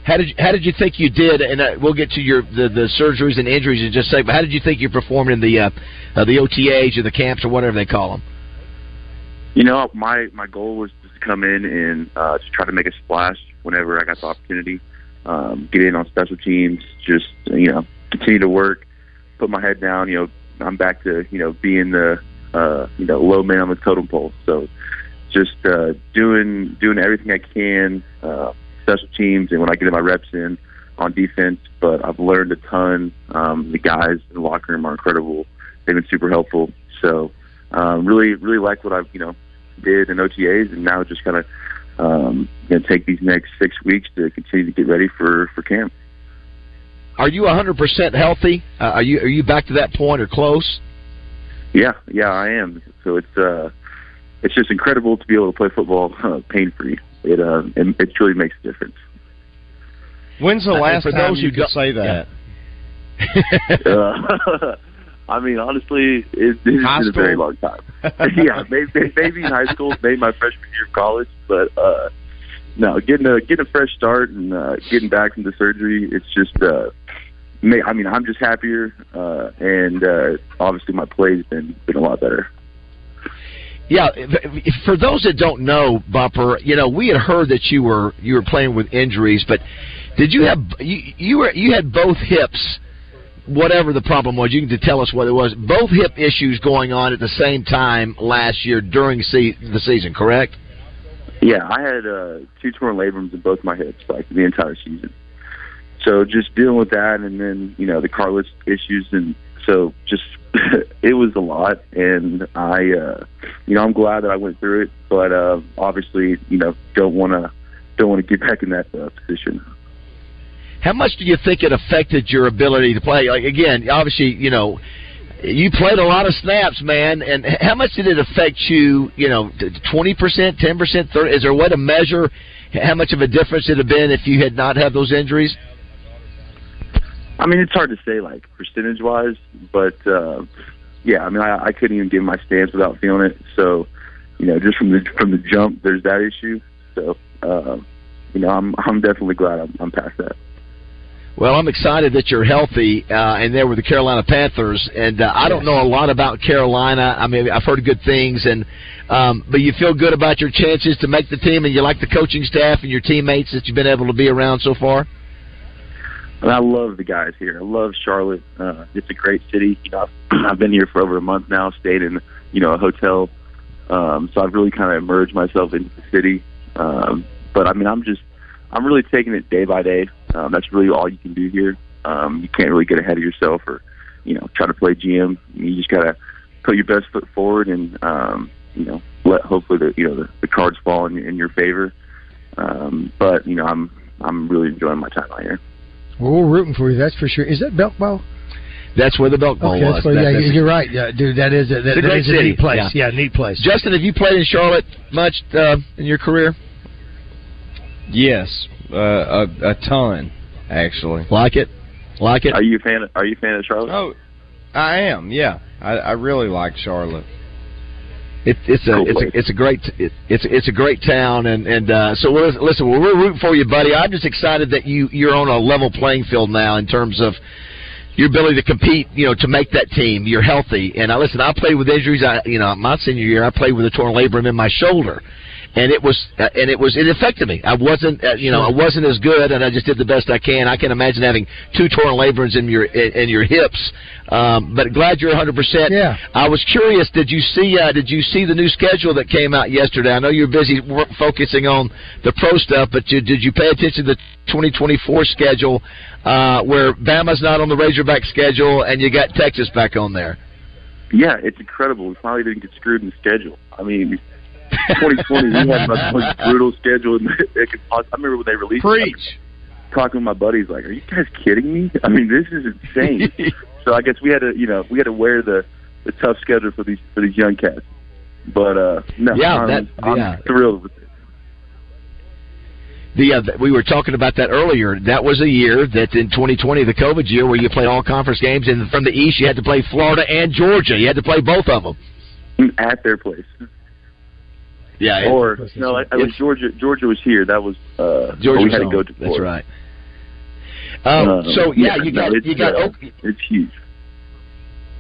Speaker 6: How did you, how did you think you did? And uh, we'll get to your the, the surgeries and injuries in just a second. But how did you think you performed in the uh, uh, the OTAs or the camps or whatever they call them?
Speaker 20: You know, my my goal was just to come in and uh, just try to make a splash whenever I got the opportunity. Um, get in on special teams, just you know, continue to work, put my head down. You know, I'm back to you know being the uh, you know low man on the totem pole. So just uh, doing doing everything I can, uh, special teams, and when I get my reps in on defense. But I've learned a ton. Um, the guys in the locker room are incredible. They've been super helpful. So um, really, really like what I've you know did in OTAs, and now just kind of um, going to take these next six weeks to continue to get ready for for camp.
Speaker 6: Are you 100% healthy? Uh, are you are you back to that point or close?
Speaker 20: Yeah, yeah, I am. So it's uh, it's just incredible to be able to play football uh, pain free. It uh, it, it truly makes a difference.
Speaker 8: When's the
Speaker 20: and
Speaker 8: last
Speaker 20: for
Speaker 8: time
Speaker 20: those
Speaker 8: you could say that?
Speaker 20: uh, I mean, honestly, it, it's been a very long time. yeah, maybe, maybe in high school, maybe my freshman year of college, but uh, no, getting a getting a fresh start and uh, getting back from the surgery, it's just. Uh, ma- I mean, I'm just happier, uh, and uh, obviously my play's been been a lot better.
Speaker 6: Yeah, for those that don't know, Bumper, you know, we had heard that you were you were playing with injuries, but did you have you, you were you had both hips, whatever the problem was, you can tell us what it was. Both hip issues going on at the same time last year during se- the season, correct?
Speaker 20: Yeah, I had uh, two torn labrums in both my hips, like the entire season. So just dealing with that, and then you know the cartilage issues, and so just it was a lot. And I, uh, you know, I'm glad that I went through it, but uh, obviously, you know, don't want to don't want to get back in that uh, position.
Speaker 6: How much do you think it affected your ability to play? Like again, obviously, you know, you played a lot of snaps, man. And how much did it affect you? You know, twenty percent, ten percent, thirty. Is there a way to measure how much of a difference it had been if you had not had those injuries?
Speaker 20: I mean, it's hard to say like percentage wise, but uh, yeah, I mean, I, I couldn't even give my stance without feeling it. So, you know, just from the from the jump, there's that issue. So, uh, you know, I'm I'm definitely glad I'm, I'm past that.
Speaker 6: Well, I'm excited that you're healthy, uh, and there were the Carolina Panthers. And uh, I don't know a lot about Carolina. I mean, I've heard good things, and um, but you feel good about your chances to make the team, and you like the coaching staff and your teammates that you've been able to be around so far.
Speaker 20: And I love the guys here. I love Charlotte. Uh, it's a great city. You know, I've, I've been here for over a month now. Stayed in you know a hotel, um, so I've really kind of immersed myself into the city. Um, but I mean, I'm just I'm really taking it day by day. Um, that's really all you can do here. Um, you can't really get ahead of yourself or you know try to play GM. You just gotta put your best foot forward and um, you know let hopefully the you know the, the cards fall in, in your favor. Um, but you know I'm I'm really enjoying my time out here.
Speaker 2: Well, we're rooting for you. That's for sure. Is that Belk Bowl?
Speaker 6: That's where the Belk Bowl
Speaker 2: Okay,
Speaker 6: was.
Speaker 2: that's where,
Speaker 6: That-
Speaker 2: yeah, you're right, yeah, dude. That is a, that,
Speaker 6: It's a great
Speaker 2: is a
Speaker 6: city.
Speaker 2: neat place.
Speaker 6: Yeah.
Speaker 2: Yeah, neat place.
Speaker 6: Justin, have you played in Charlotte much uh, in your career?
Speaker 8: Yes, uh, a, a ton, actually.
Speaker 6: Like it? Like it?
Speaker 20: Are you a fan? Of, are you a fan of Charlotte?
Speaker 8: Oh, I am. Yeah, I, I really like Charlotte.
Speaker 6: It, it's a
Speaker 8: Cool
Speaker 6: it's
Speaker 8: place.
Speaker 6: a it's a great it, it's it's a great town and and uh, so we're, listen we're rooting for you, buddy. I'm just excited that you you're on a level playing field now in terms of your ability to compete. You know, to make that team. You're healthy, and I listen. I played with injuries. I you know my senior year I played with a torn labrum in my shoulder. And it was, uh, and it was, it affected me. I wasn't, uh, you know, I wasn't as good, and I just did the best I can. I can imagine having two torn labrums in your in, in your hips. Um, but glad you're 100. percent
Speaker 2: Yeah.
Speaker 6: I was curious. Did you see? Uh, did you see the new schedule that came out yesterday? I know you're busy wor- focusing on the pro stuff, but you, did you pay attention to the 2024 schedule, uh, where Bama's not on the Razorback schedule, and you got Texas back on there?
Speaker 20: Yeah, it's incredible. We finally didn't get screwed in the schedule. I mean, 2020 we had the most brutal schedule it could possibly. I remember when they released. Preach. It, talking with my buddies, like, "Are you guys kidding me? I mean, this is insane." so I guess we had to, you know, we had to wear the the tough schedule for these for these young cats. But uh no,
Speaker 6: Yeah,
Speaker 20: I'm,
Speaker 6: that-
Speaker 20: I'm
Speaker 6: yeah.
Speaker 20: thrilled with it.
Speaker 6: The uh, we were talking about that earlier. That was a year that in 2020, the COVID year, where you played all conference games, and from the East, you had to play Florida and Georgia. You had to play both of them.
Speaker 20: at their place.
Speaker 6: Yeah,
Speaker 20: or no, I, I was Georgia. Georgia was here. That was uh,
Speaker 6: Georgia
Speaker 20: we had to go to.
Speaker 6: That's right. Um, so yeah, you got
Speaker 20: it's,
Speaker 6: you got
Speaker 20: uh,
Speaker 6: Oak,
Speaker 20: it's huge.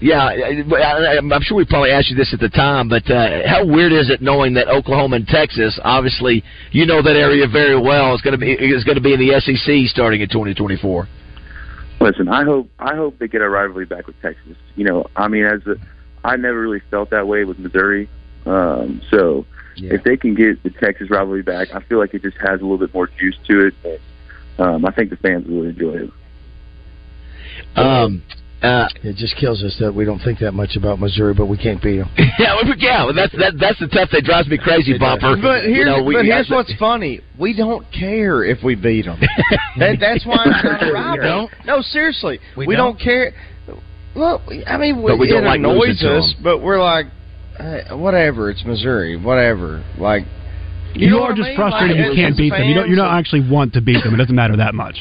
Speaker 6: Yeah, I'm sure we probably asked you this at the time, but uh, how weird is it knowing that Oklahoma and Texas, obviously, you know that area very well, is going to be is going to be in the SEC starting in 2024.
Speaker 20: Listen, I hope I hope they get a rivalry back with Texas. You know, I mean, as a, I never really felt that way with Missouri. Um, so if they can get the Texas rivalry back, I feel like it just has a little bit more juice to it. And, um, I think the fans will really enjoy it.
Speaker 6: Um, uh,
Speaker 2: it just kills us that we don't think that much about Missouri, but we can't beat them.
Speaker 6: yeah, well, yeah, well, that's that, that's the tough that drives me crazy, bumper.
Speaker 8: But
Speaker 6: You
Speaker 8: here's,
Speaker 6: know, we-
Speaker 8: but here's
Speaker 6: that's-
Speaker 8: what's funny. We don't care if we beat them. that, that's why it's not a
Speaker 6: You
Speaker 8: rivalry.
Speaker 6: don't?
Speaker 8: No, seriously.
Speaker 6: We
Speaker 8: We,
Speaker 6: don't?
Speaker 8: don't? care. Well, I mean,
Speaker 6: But we
Speaker 8: it
Speaker 6: don't like
Speaker 8: annoys
Speaker 6: losing to
Speaker 8: us,
Speaker 6: 'em.
Speaker 8: but we're like, eh, whatever. It's Missouri. Whatever. Like,
Speaker 12: You,
Speaker 8: know
Speaker 12: are
Speaker 8: what I
Speaker 12: just
Speaker 8: mean?
Speaker 12: frustrated
Speaker 8: Like,
Speaker 12: you can't beat them. You don't. You don't actually want to beat them. It doesn't matter that much.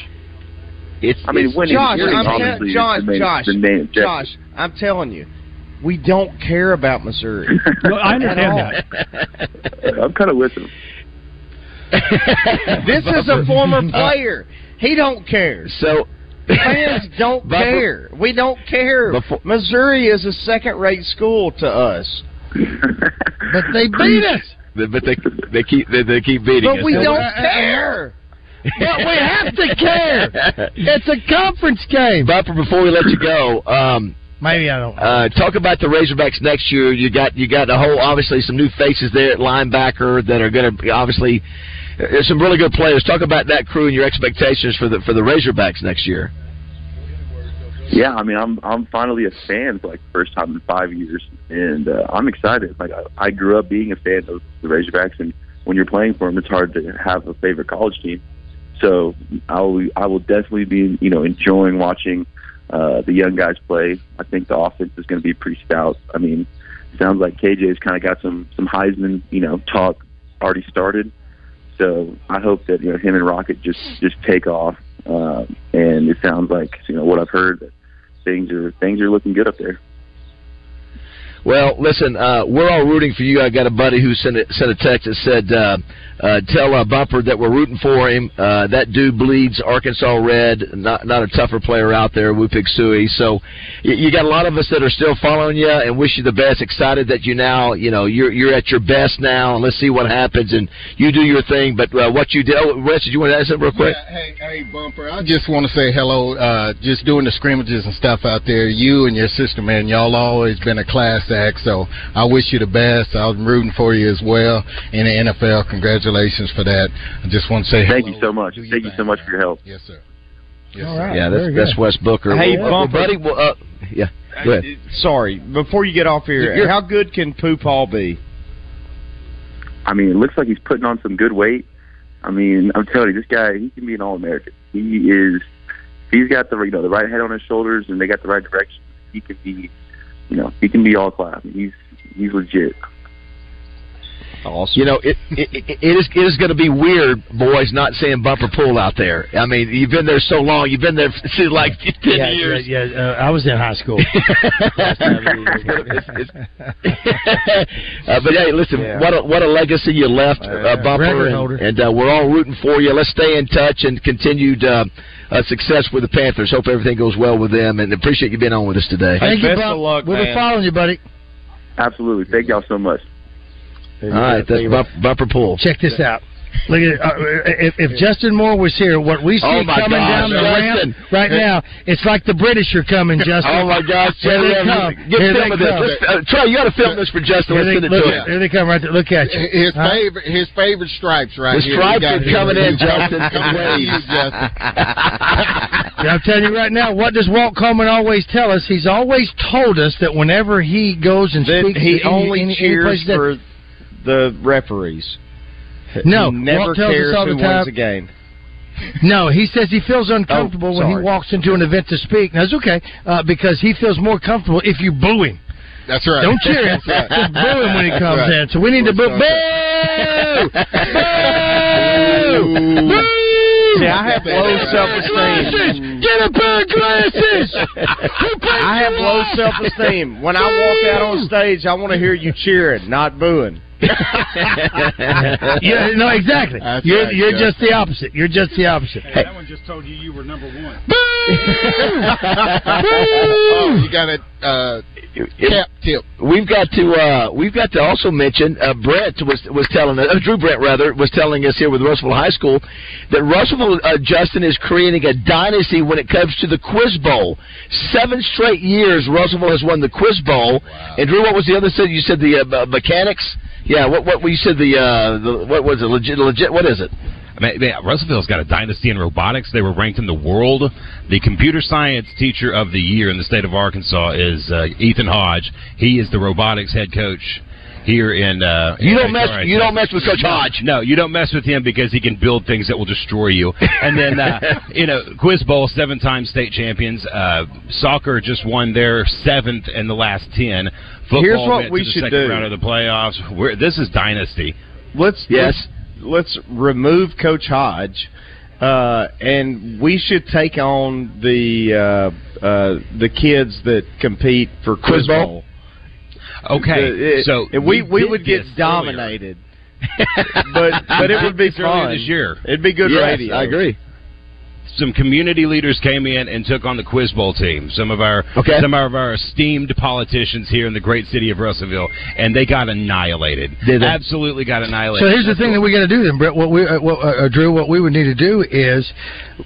Speaker 6: It's,
Speaker 20: I mean, winning
Speaker 8: Josh,
Speaker 20: winning
Speaker 8: I'm
Speaker 20: obviously
Speaker 8: Josh,
Speaker 20: the main,
Speaker 8: Josh,
Speaker 20: the main.
Speaker 8: Josh, I'm telling you, we don't care about Missouri.
Speaker 12: No, I understand that.
Speaker 20: I'm kind of with him.
Speaker 8: this is a former player. He don't care.
Speaker 6: So
Speaker 8: fans don't
Speaker 6: Buffer-
Speaker 8: care. We don't care. Missouri is a second-rate school to us.
Speaker 2: But they beat us.
Speaker 6: But they they keep they, they keep beating
Speaker 8: But
Speaker 6: us.
Speaker 8: But we
Speaker 6: don't
Speaker 8: care.
Speaker 2: But we have to care. It's a conference game.
Speaker 6: Bumper, before we let you go, um,
Speaker 2: maybe I don't.
Speaker 6: Uh, talk about the Razorbacks next year. You got you got a whole obviously some new faces there at linebacker that are going to obviously there's some really good players. Talk about that crew and your expectations for the for the Razorbacks next year.
Speaker 20: Yeah, I mean, I'm I'm finally a fan for like the first time in five years, and uh, I'm excited. Like I, I grew up being a fan of the Razorbacks, and when you're playing for them, it's hard to have a favorite college team. So I will I will definitely be you know enjoying watching uh, the young guys play. I think the offense is going to be pretty stout. I mean, sounds like KJ's kind of got some some Heisman, you know, talk already started. So I hope that you know him and Rocket just just take off. Um, and it sounds like you know what I've heard that things are things are looking good up there.
Speaker 6: Well, listen, uh, we're all rooting for you. I got a buddy who sent a, sent a text that said, uh, uh, "Tell uh, Bumper that we're rooting for him. Uh, that dude bleeds Arkansas red. Not not a tougher player out there, Woo Pig Sooie. So you, you got a lot of us that are still following you and wish you the best. Excited that you now, you know, you're you're at your best now. And let's see what happens. And you do your thing. But uh, what you did, oh, Wes, did you want to add something real quick?
Speaker 7: Yeah, hey, hey, Bumper. I just want to say hello. Uh, just doing the scrimmages and stuff out there. You and your sister, man, y'all always been a class act. So I wish you the best. I'm rooting for you as well in the NFL. Congratulations for that. I just want to say
Speaker 20: Thank
Speaker 7: hello.
Speaker 20: you so much. Thank you so much for your help.
Speaker 7: Yes, sir.
Speaker 8: Yes, All right.
Speaker 6: yeah,
Speaker 8: very
Speaker 6: that's that's
Speaker 8: good.
Speaker 6: Wes Booker.
Speaker 8: Hey,
Speaker 6: well,
Speaker 8: Bumper.
Speaker 6: buddy. Well, uh, yeah, go ahead.
Speaker 8: Sorry, before you get off here,
Speaker 20: You're-
Speaker 8: how good can Pooh Paul be?
Speaker 20: I mean, it looks like he's putting on some good weight. I mean, I'm telling you, this guy, he can be an All American. He is. He's got the you know the right head on his shoulders, and they got the right direction. He can be, you know, he can be all class. He's he's legit.
Speaker 8: Awesome.
Speaker 6: You know, it it, it is it is going to be weird, boys, not seeing bumper pool out there. I mean, you've been there so long. You've been there for like ten
Speaker 2: yeah,
Speaker 6: years.
Speaker 2: Yeah, yeah uh, I was in high school.
Speaker 6: uh, but hey, listen,
Speaker 2: Yeah.
Speaker 6: what a, what a legacy you left, uh, Bumper, and,
Speaker 2: holder.
Speaker 6: and uh, we're all rooting for you. Let's stay in touch and continued uh, uh, success with the Panthers. Hope everything goes well with them, and appreciate you being on with us today.
Speaker 2: Thank you, Bump. We'll be following you, buddy.
Speaker 20: Absolutely. Thank y'all so much.
Speaker 6: All right, that's bump, bumper pool.
Speaker 2: Check this out. Look at uh, if, if Justin Moore was here, what we see
Speaker 6: Oh,
Speaker 2: coming
Speaker 6: gosh,
Speaker 2: down the
Speaker 6: Justin.
Speaker 2: ramp right now, it's like the British are coming, Justin.
Speaker 6: Oh my gosh,
Speaker 2: Here they come.
Speaker 6: Get
Speaker 2: Here
Speaker 6: film
Speaker 2: they
Speaker 6: of this.
Speaker 2: come.
Speaker 6: Let's, uh, Trey, you got to film this for Justin.
Speaker 2: Here
Speaker 6: Let's
Speaker 2: they,
Speaker 6: send it
Speaker 2: look,
Speaker 6: to him.
Speaker 2: here they come right there. Look at you.
Speaker 7: His
Speaker 2: Huh?
Speaker 7: favorite, his favorite stripes right
Speaker 6: The
Speaker 7: here.
Speaker 6: stripes
Speaker 7: We got
Speaker 6: are
Speaker 7: here.
Speaker 6: coming in, Justin.
Speaker 7: Come on, Justin.
Speaker 2: Yeah, I'm telling you right now, what does Walt Coleman always tell us? He's always told us that whenever he goes and
Speaker 8: That
Speaker 2: speaks,
Speaker 8: he
Speaker 2: to any-
Speaker 8: only
Speaker 2: any- any
Speaker 8: cheers
Speaker 2: place that-
Speaker 8: for the referees.
Speaker 2: No,
Speaker 8: he never
Speaker 2: Walt tells us
Speaker 8: cares
Speaker 2: all the
Speaker 8: who
Speaker 2: time-
Speaker 8: wins a game.
Speaker 2: No, he says he feels uncomfortable
Speaker 8: Oh,
Speaker 2: when he walks into an event to speak. Now, it's okay uh, because he feels more comfortable if you boo him.
Speaker 7: That's right.
Speaker 2: Don't cheer him.
Speaker 7: Right.
Speaker 2: Just boo him when he comes
Speaker 7: right.
Speaker 2: in. So we need to boo. Boo! Boo! Boo!
Speaker 8: See, I have low self-esteem.
Speaker 2: Get a pair of glasses.
Speaker 8: I have low self-esteem. When I walk out on stage, I want to hear you cheering, not booing.
Speaker 2: yeah, no, exactly.
Speaker 8: That's
Speaker 2: you're
Speaker 8: right,
Speaker 2: you're
Speaker 8: yeah.
Speaker 2: just the opposite. You're just the opposite. Hey,
Speaker 21: That one just told you you were number one.
Speaker 7: oh, you got a uh, cap tip.
Speaker 6: We've got to uh, we've got to also mention uh, Brett was was telling us, uh, Drew Brett rather was telling us here with Russellville High School that Russellville uh, Justin is creating a dynasty when it comes to the Quiz Bowl. Seven straight years Russellville has won the Quiz Bowl. And Drew, what was the other? Said you said the uh, mechanics. Yeah, what what you said the uh, the what was it legit legit? What is it?
Speaker 22: I mean, man, Russellville's got a dynasty in robotics. They were ranked in the world. The computer science teacher of the year in the state of Arkansas is uh, Ethan Hodge. He is the robotics head coach here in. Uh,
Speaker 6: You don't mess- you don't mess with Coach Hodge.
Speaker 22: No, you don't mess with him because he can build things that will destroy you. And then, uh, you know, Quiz Bowl, seven-time state champions. Uh, soccer just won their seventh in the last ten. Football
Speaker 8: Here's what we should
Speaker 22: second
Speaker 8: do.
Speaker 22: round of the playoffs. We're, this is dynasty.
Speaker 8: Let's
Speaker 22: Yes.
Speaker 8: Let's, let's remove Coach Hodge, uh, and we should take on the uh, uh, the kids that compete for Quiz
Speaker 22: Bowl? Okay,
Speaker 8: it-
Speaker 22: so
Speaker 8: we
Speaker 22: we
Speaker 8: we would get dominated, but but it would be fun
Speaker 22: this year.
Speaker 8: It'd be good
Speaker 22: Yes,
Speaker 8: radio.
Speaker 22: I agree. Some community leaders came in and took on the Quiz Bowl team. Some of our
Speaker 6: Okay.
Speaker 22: some of our esteemed politicians here in the great city of Russellville, and they got annihilated.
Speaker 2: Did they?
Speaker 22: Absolutely got annihilated.
Speaker 2: So here's the thing that we got to do then, Brett. What we, uh, what, uh, uh, Drew, what we would need to do is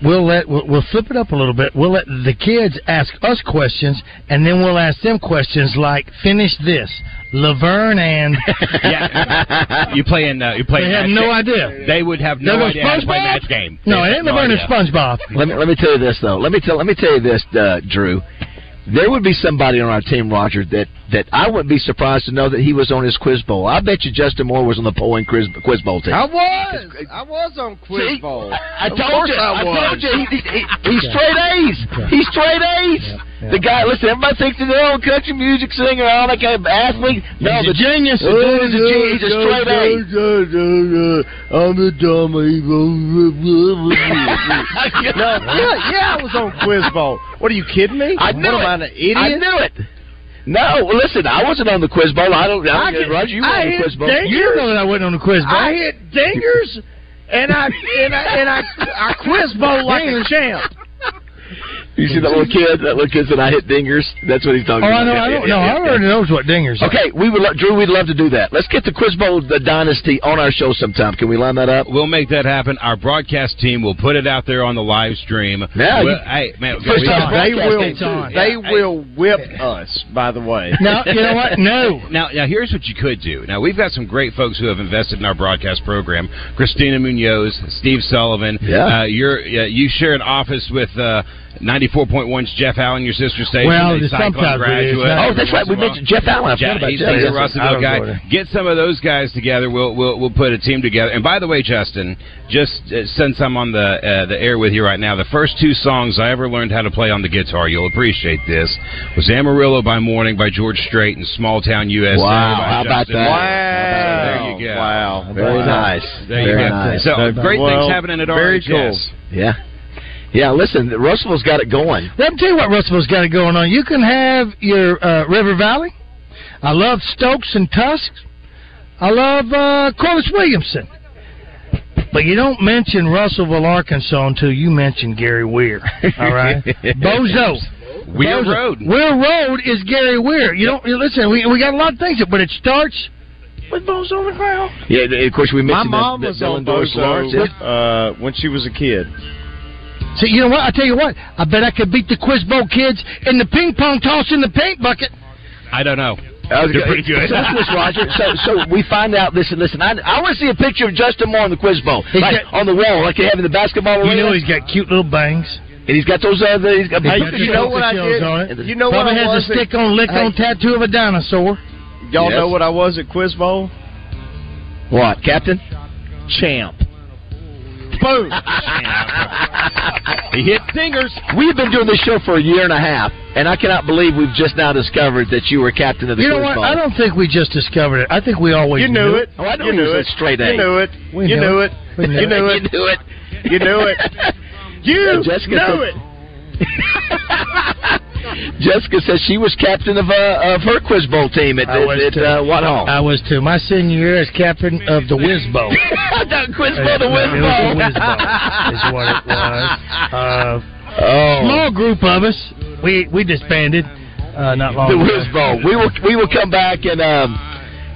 Speaker 2: we'll let we'll, we'll flip it up a little bit. We'll let the kids ask us questions, and then we'll ask them questions like, "Finish this." Laverne and
Speaker 22: yeah, you playing? Uh, you playing?
Speaker 2: They have no
Speaker 22: game.
Speaker 2: idea.
Speaker 22: They would have no
Speaker 2: go,
Speaker 22: idea how to play
Speaker 2: "SpongeBob?"
Speaker 22: match game.
Speaker 2: No,
Speaker 22: They
Speaker 2: it
Speaker 22: have
Speaker 2: ain't Laverne and
Speaker 22: idea.
Speaker 2: SpongeBob.
Speaker 6: Let me let me tell you this though. Let me tell let me tell you this, uh, Drew. there would be somebody on our team, Roger, that that I wouldn't be surprised to know that he was on his quiz bowl. I bet you Justin Moore was on the polling quiz, quiz bowl team.
Speaker 8: I was. I was on Quiz
Speaker 6: See,
Speaker 8: Bowl.
Speaker 6: I
Speaker 8: Of
Speaker 6: told you.
Speaker 8: I,
Speaker 6: I, told you. He, he, he, he's straight A's. He's straight A's. The guy, listen, everybody thinks he's old country music singer, all that kind of athlete. No, oh,
Speaker 2: He's a
Speaker 6: the
Speaker 2: genius.
Speaker 6: The dude is a genius. He's a straight A.
Speaker 8: I'm a dummy. no, yeah, yeah, I was on Quiz Bowl. What are you kidding me?
Speaker 6: I knew
Speaker 8: what
Speaker 6: it.
Speaker 8: am I, an idiot?
Speaker 6: I knew it. No, well, listen, I wasn't on the quiz bowl. I don't. I,
Speaker 8: I get-
Speaker 6: Roger, you were
Speaker 8: I
Speaker 6: on the quiz bowl.
Speaker 8: dingers.
Speaker 2: You know that I wasn't on the quiz bowl.
Speaker 8: I hit dingers, and I and I and I, I quiz bowl like a champ.
Speaker 6: You see that little kid? That little kid said I hit dingers. That's what he's talking
Speaker 2: Oh,
Speaker 6: about.
Speaker 2: I know. I don't know. I already knows what dingers are.
Speaker 6: Okay, we would, lo- Drew. We'd love to do that. Let's get the Quiz Bowl the Dynasty on our show sometime. Can we line that up?
Speaker 22: We'll make that happen. Our broadcast team will put it out there on the live stream.
Speaker 6: Yeah,
Speaker 22: Well,
Speaker 6: you-
Speaker 22: hey, man,
Speaker 6: First
Speaker 22: we-
Speaker 6: time
Speaker 8: They will.
Speaker 6: day.
Speaker 8: They
Speaker 22: Yeah,
Speaker 8: will whip us. By the way.
Speaker 2: No, you know what? No.
Speaker 22: Now, now here's what you could do. Now we've got some great folks who have invested in our broadcast program. Christina Munoz, Steve Sullivan.
Speaker 6: Yeah.
Speaker 22: Uh, you're uh, you share an office with uh, 94.1's Jeff Allen, your sister station.
Speaker 2: Well, the-
Speaker 22: Cyclone
Speaker 2: sometimes
Speaker 22: graduate.
Speaker 2: Oh,
Speaker 6: that's right. We
Speaker 22: in
Speaker 6: mentioned Jeff Allen. I forgot
Speaker 22: Yeah,
Speaker 6: about
Speaker 22: he's
Speaker 6: Jeff.
Speaker 22: a
Speaker 6: Yes,
Speaker 22: Russellville guy.
Speaker 2: go.
Speaker 22: Get some of those guys together. We'll we'll we'll put a team together. And by the way, Justin, just uh, since I'm on the uh, the air with you right now, the first two songs I ever learned how to play on the guitar, you'll appreciate this, was Amarillo by Morning by George Strait and Small Town USA.
Speaker 6: Wow,
Speaker 22: by
Speaker 6: how about that?
Speaker 22: Moore. There you go.
Speaker 8: Wow.
Speaker 6: Very nice.
Speaker 22: There you
Speaker 6: Very
Speaker 22: go.
Speaker 6: nice.
Speaker 22: So great
Speaker 8: Well,
Speaker 22: things happening at
Speaker 8: very
Speaker 22: RHS.
Speaker 8: cool.
Speaker 6: Yeah. Yeah, listen, Russellville's got it going.
Speaker 2: Let me tell you what Russellville's got it going on. You can have your uh, River Valley. I love Stokes and Tusks. I love uh, Corliss Williamson. But you don't mention Russellville, Arkansas until you mention Gary Weir. All right, Bozo.
Speaker 22: Weir
Speaker 2: Bozo.
Speaker 22: Road.
Speaker 2: Weir Road is Gary Weir. You don't you listen. We we got a lot of things, but it starts with Bozo on the ground.
Speaker 6: Yeah, of course we mentioned
Speaker 8: My
Speaker 6: mentioned
Speaker 8: mom
Speaker 6: that,
Speaker 8: was
Speaker 6: that
Speaker 8: on
Speaker 6: Dylan Doris Lawrence.
Speaker 8: Bozo uh, when she was a kid.
Speaker 2: So you know what? I tell you what. I bet I could beat the Quiz Bowl kids in the ping pong toss in the paint bucket.
Speaker 22: I don't know.
Speaker 6: I was
Speaker 22: They're pretty good.
Speaker 6: So, listen, Roger. So, so we find out. Listen, listen. I, I want to see a picture of Justin Moore on the quiz bowl, like
Speaker 2: got-
Speaker 6: on the wall, like they have in the basketball
Speaker 2: You
Speaker 6: arena.
Speaker 2: know he's got cute little bangs.
Speaker 6: and he's got those uh, other. He's got.
Speaker 8: Hey,
Speaker 2: He's got
Speaker 8: you know what I did? You know what
Speaker 2: Probably
Speaker 8: I
Speaker 2: has a stick on lick on tattoo of a dinosaur.
Speaker 8: Y'all
Speaker 6: Yes.
Speaker 8: know what I was at Quiz Bowl?
Speaker 6: What, Captain?
Speaker 8: Champ. Boom.
Speaker 22: He hit stingers.
Speaker 6: We've been doing this show for a year and a half, and I cannot believe we've just now discovered that you were captain of the
Speaker 2: You know what?
Speaker 6: bowl.
Speaker 2: I don't think we just discovered it. I think we always
Speaker 8: You knew it.
Speaker 6: Oh, I knew
Speaker 8: you
Speaker 6: he
Speaker 8: knew it.
Speaker 6: straight A.
Speaker 8: You knew it.
Speaker 2: We
Speaker 8: you
Speaker 2: knew
Speaker 8: knew
Speaker 2: it.
Speaker 8: it.
Speaker 2: We knew
Speaker 8: You knew
Speaker 6: you knew it.
Speaker 8: You knew it. You
Speaker 6: Jessica
Speaker 8: knew it.
Speaker 6: Jessica says she was captain of uh, of her quiz bowl team at,
Speaker 2: I
Speaker 6: at, at uh, Watt Hall.
Speaker 2: I was too. My senior year as captain of the Whiz Bowl.
Speaker 6: quiz bowl, the whiz bowl.
Speaker 2: It was the Whiz Bowl is what it was. Uh,
Speaker 6: Oh,
Speaker 2: small group of us. We we disbanded uh, not long
Speaker 6: the
Speaker 2: ago.
Speaker 6: whiz bowl. We will we will come back and um,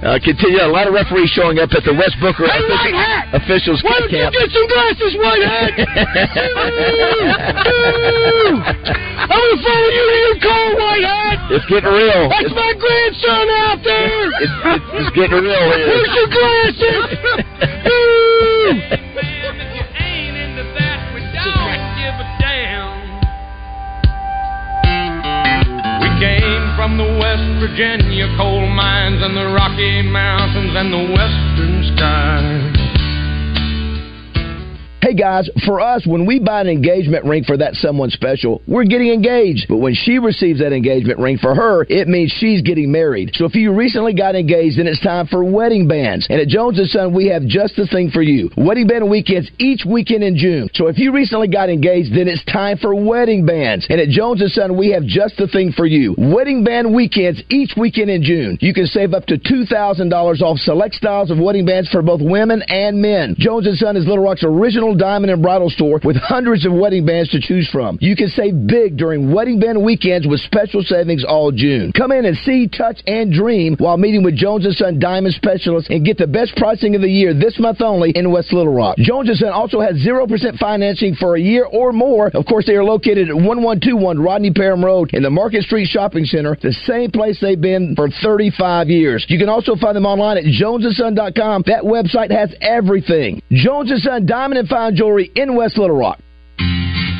Speaker 6: uh, continue. A lot of referees showing up at the Wes Booker
Speaker 2: Hey,
Speaker 6: official-
Speaker 2: Hat!
Speaker 6: officials
Speaker 2: Why don't you
Speaker 6: camp.
Speaker 2: get some glasses, White Hat? Ooh! I'm gonna follow you to your car, White Hat.
Speaker 6: It's getting real.
Speaker 2: That's
Speaker 6: It's,
Speaker 2: my grandson out there.
Speaker 6: it's, it's, it's getting real here.
Speaker 2: Where's your glasses?
Speaker 23: from the West Virginia coal mines and the Rocky Mountains and the western sky.
Speaker 6: Hey guys, for us, when we buy an engagement ring for that someone special, we're getting engaged. But when she receives that engagement ring for her, it means she's getting married. So if you recently got engaged, then it's time for wedding bands. And at Jones & Son, we have just the thing for you. Wedding band weekends each weekend in June. So if you recently got engaged, then it's time for wedding bands. And at Jones & Son, we have just the thing for you. Wedding band weekends each weekend in June. You can save up to $2,000 off select styles of wedding bands for both women and men. Jones & Son is Little Rock's original diamond and bridal store with hundreds of wedding bands to choose from. You can save big during wedding band weekends with special savings all June. Come in and see, touch, and dream while meeting with Jones & Son diamond specialists and get the best pricing of the year this month only in West Little Rock. Jones & Son also has 0% financing for a year or more. Of course, they are located at 1121 Rodney Parham Road in the Market Street Shopping Center, the same place they've been for 35 years. You can also find them online at jonesandson.com. That website has everything. Jones & Son Diamond and Fine Jewelry in West Little Rock.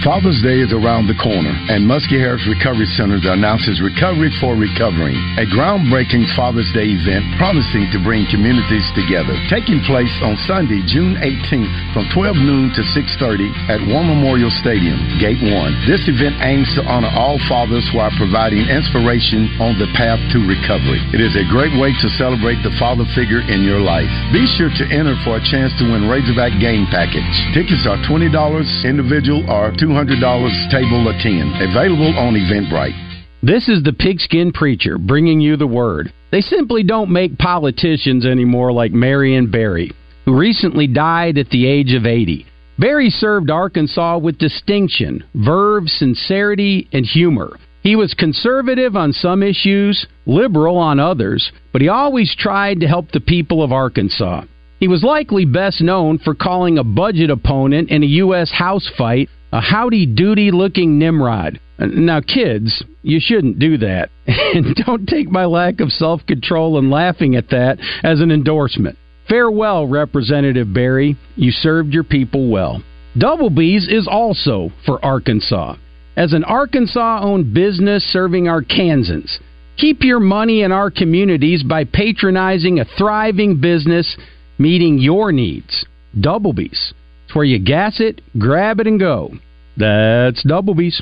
Speaker 24: Father's Day is around the corner, and Muskie Harris Recovery Center announces Recovery for Recovering, a groundbreaking Father's Day event promising to bring communities together. Taking place on Sunday, June 18th from 12 noon to 6.30 at War Memorial Stadium, Gate 1. This event aims to honor all fathers while providing inspiration on the path to recovery. It is a great way to celebrate the father figure in your life. Be sure to enter for a chance to win Razorback game package. Tickets are $20 individual or $200 table of 10. Available on Eventbrite.
Speaker 25: This is the Pigskin Preacher bringing you the word. They simply don't make politicians anymore like Marion Berry, who recently died at the age of 80. Berry served Arkansas with distinction, verve, sincerity, and humor. He was conservative on some issues, liberal on others, but he always tried to help the people of Arkansas. He was likely best known for calling a budget opponent in a U.S. House fight a howdy doody looking Nimrod. Now, kids, you shouldn't do that. And don't take my lack of self control and laughing at that as an endorsement. Farewell, Representative Berry. You served your people well. Double B's is also for Arkansas. As an Arkansas owned business serving Arkansans, keep your money in our communities by patronizing a thriving business meeting your needs. Double B's. It's where you gas it, grab it, and go. That's Double B's.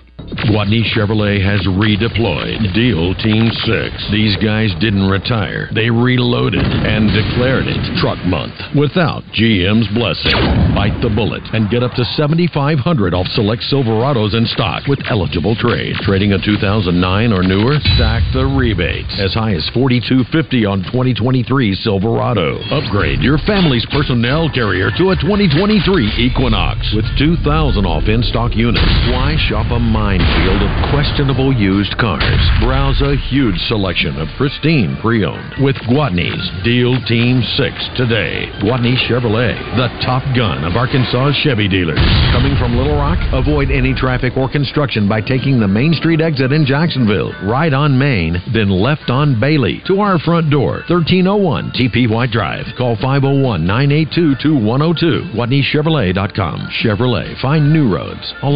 Speaker 3: Gwatney Chevrolet has redeployed. Deal Team 6. These guys didn't retire. They reloaded and declared it Truck Month without GM's blessing. Bite the bullet and get up to 7500 off select Silverados in stock with eligible trade. Trading a 2009 or newer? Stack the rebates. As high as 4250 on 2023 Silverado. Upgrade your family's personnel carrier to a 2023 Equinox with 2000 off in-stock units. Why shop a minefield of questionable used cars? Browse a huge selection of pristine pre-owned with Gwatney's Deal Team 6 today. Guadney Chevrolet, the top gun of Arkansas Chevy dealers. Coming from Little Rock, avoid any traffic or construction by taking the Main Street exit in Jacksonville. Right on Main, then left on Bailey to our front door, 1301 TP White Drive. Call 501-982-2102. GwatneyChevrolet.com. Chevrolet. Find new roads. All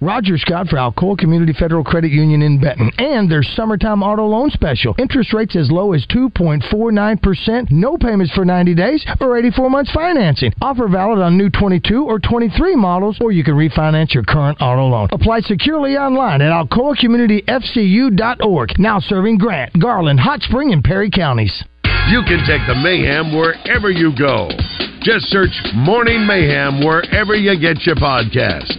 Speaker 16: Roger Scott for Alcoa Community Federal Credit Union in Benton and their summertime auto loan special. Interest rates as low as 2.49%, no payments for 90 days, or 84 months financing. Offer valid on new 22 or 23 models, or you can refinance your current auto loan. Apply securely online at alcoacommunityfcu.org. Now serving Grant, Garland, Hot Spring, and Perry counties.
Speaker 1: You can take the mayhem wherever you go. Just search Morning Mayhem wherever you get your podcast.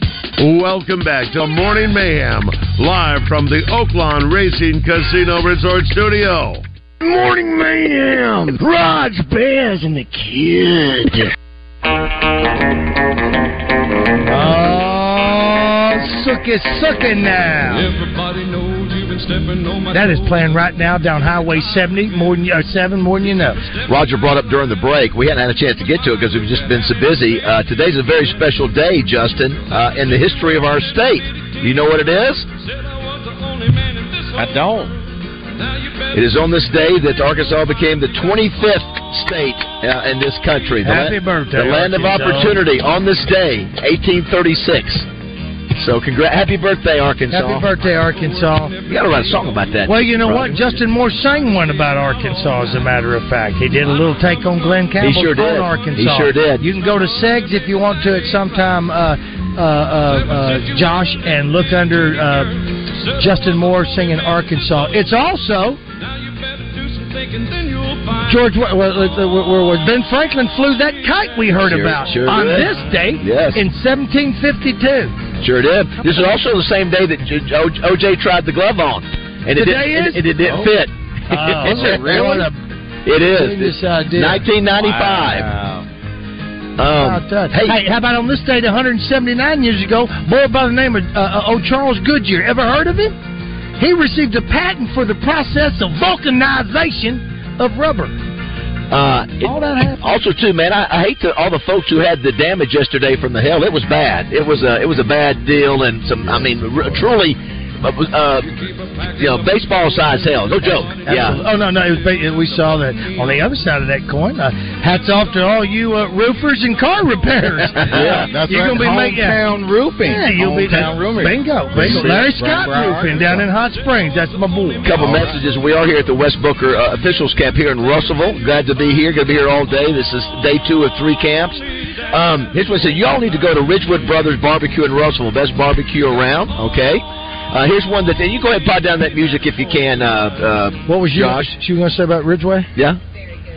Speaker 1: Welcome back to Morning Mayhem, live from the Oaklawn Racing Casino Resort Studio.
Speaker 2: Morning Mayhem! Raj Bears and the kid. Oh, suck it, suck it now.
Speaker 23: Everybody knows
Speaker 2: That is playing right now down Highway 70, more than you, or 7, more than you know.
Speaker 6: Roger brought up during the break. We hadn't had a chance to get to it because we've just been so busy. Uh, today's a very special day, Justin, uh, in the history of our state. You know what it is?
Speaker 8: I don't.
Speaker 6: It is on this day that Arkansas became the 25th state uh, in this country. The
Speaker 2: Happy
Speaker 6: la-
Speaker 2: birthday,
Speaker 6: The land of
Speaker 2: Arkansas.
Speaker 6: opportunity on this day, 1836. So, congrats! happy birthday, Arkansas.
Speaker 2: Happy birthday, Arkansas.
Speaker 6: You got to write a song about that.
Speaker 2: Well, you know
Speaker 6: brother.
Speaker 2: what? Justin Moore sang one about Arkansas, as a matter of fact. He did a little take on Glen Campbell's
Speaker 6: sure
Speaker 2: on
Speaker 6: did.
Speaker 2: Arkansas.
Speaker 6: He sure did.
Speaker 2: You can go to Segs if you want to at some time, uh, uh, uh, uh, Josh, and look under uh, Justin Moore singing Arkansas. It's also George, well, well, Ben Franklin flew that kite we heard
Speaker 6: Sure-
Speaker 2: about
Speaker 6: sure
Speaker 2: on
Speaker 6: did.
Speaker 2: this date
Speaker 6: Yes.
Speaker 2: in 1752.
Speaker 6: Sure did. This is also the same day that OJ tried the glove on, and it didn't. it didn't
Speaker 2: Oh.
Speaker 6: fit.
Speaker 2: Oh, is it really?
Speaker 6: It is.
Speaker 2: Goodness, I did.
Speaker 6: 1995. Um,
Speaker 2: About hey, how about on this date 179 years ago, boy by the name of uh, uh, oh Charles Goodyear. Ever heard of him? He received a patent for the process of vulcanization of rubber.
Speaker 6: Uh, it- also, too, man, I, I hate to, all the folks who had the damage yesterday from the hail. It was bad. It was a it was a bad deal, and some. I mean, r- truly, uh, uh, you know, baseball size hell. No joke. Yeah.
Speaker 2: Oh no, no, it was, ba- we saw that on the other side of that coin. Uh, hats off to all you uh, roofers and car repairers.
Speaker 7: Yeah, that's
Speaker 2: You're
Speaker 7: right.
Speaker 2: gonna be making
Speaker 7: Hometown roofing.
Speaker 2: Yeah, you'll be
Speaker 7: Hometown roofing.
Speaker 2: Bingo, bingo.
Speaker 7: See,
Speaker 2: Larry Scott
Speaker 7: Brown,
Speaker 2: Roofing down in Hot Springs. That's my boy.
Speaker 6: couple messages. We are here at the Wes Booker uh, officials camp here in Russellville. Glad to be here. Going to be here all day. This is day two of three camps. Um, here's what I said. Y'all need to go to Ridgewood Brothers Barbecue in Russellville. Best barbecue around. Okay. Uh, here's one that and you go ahead and pot down that music if you can. Uh, uh,
Speaker 2: what was you?
Speaker 6: Josh?
Speaker 2: She was going to say about Ridgeway?
Speaker 6: Yeah.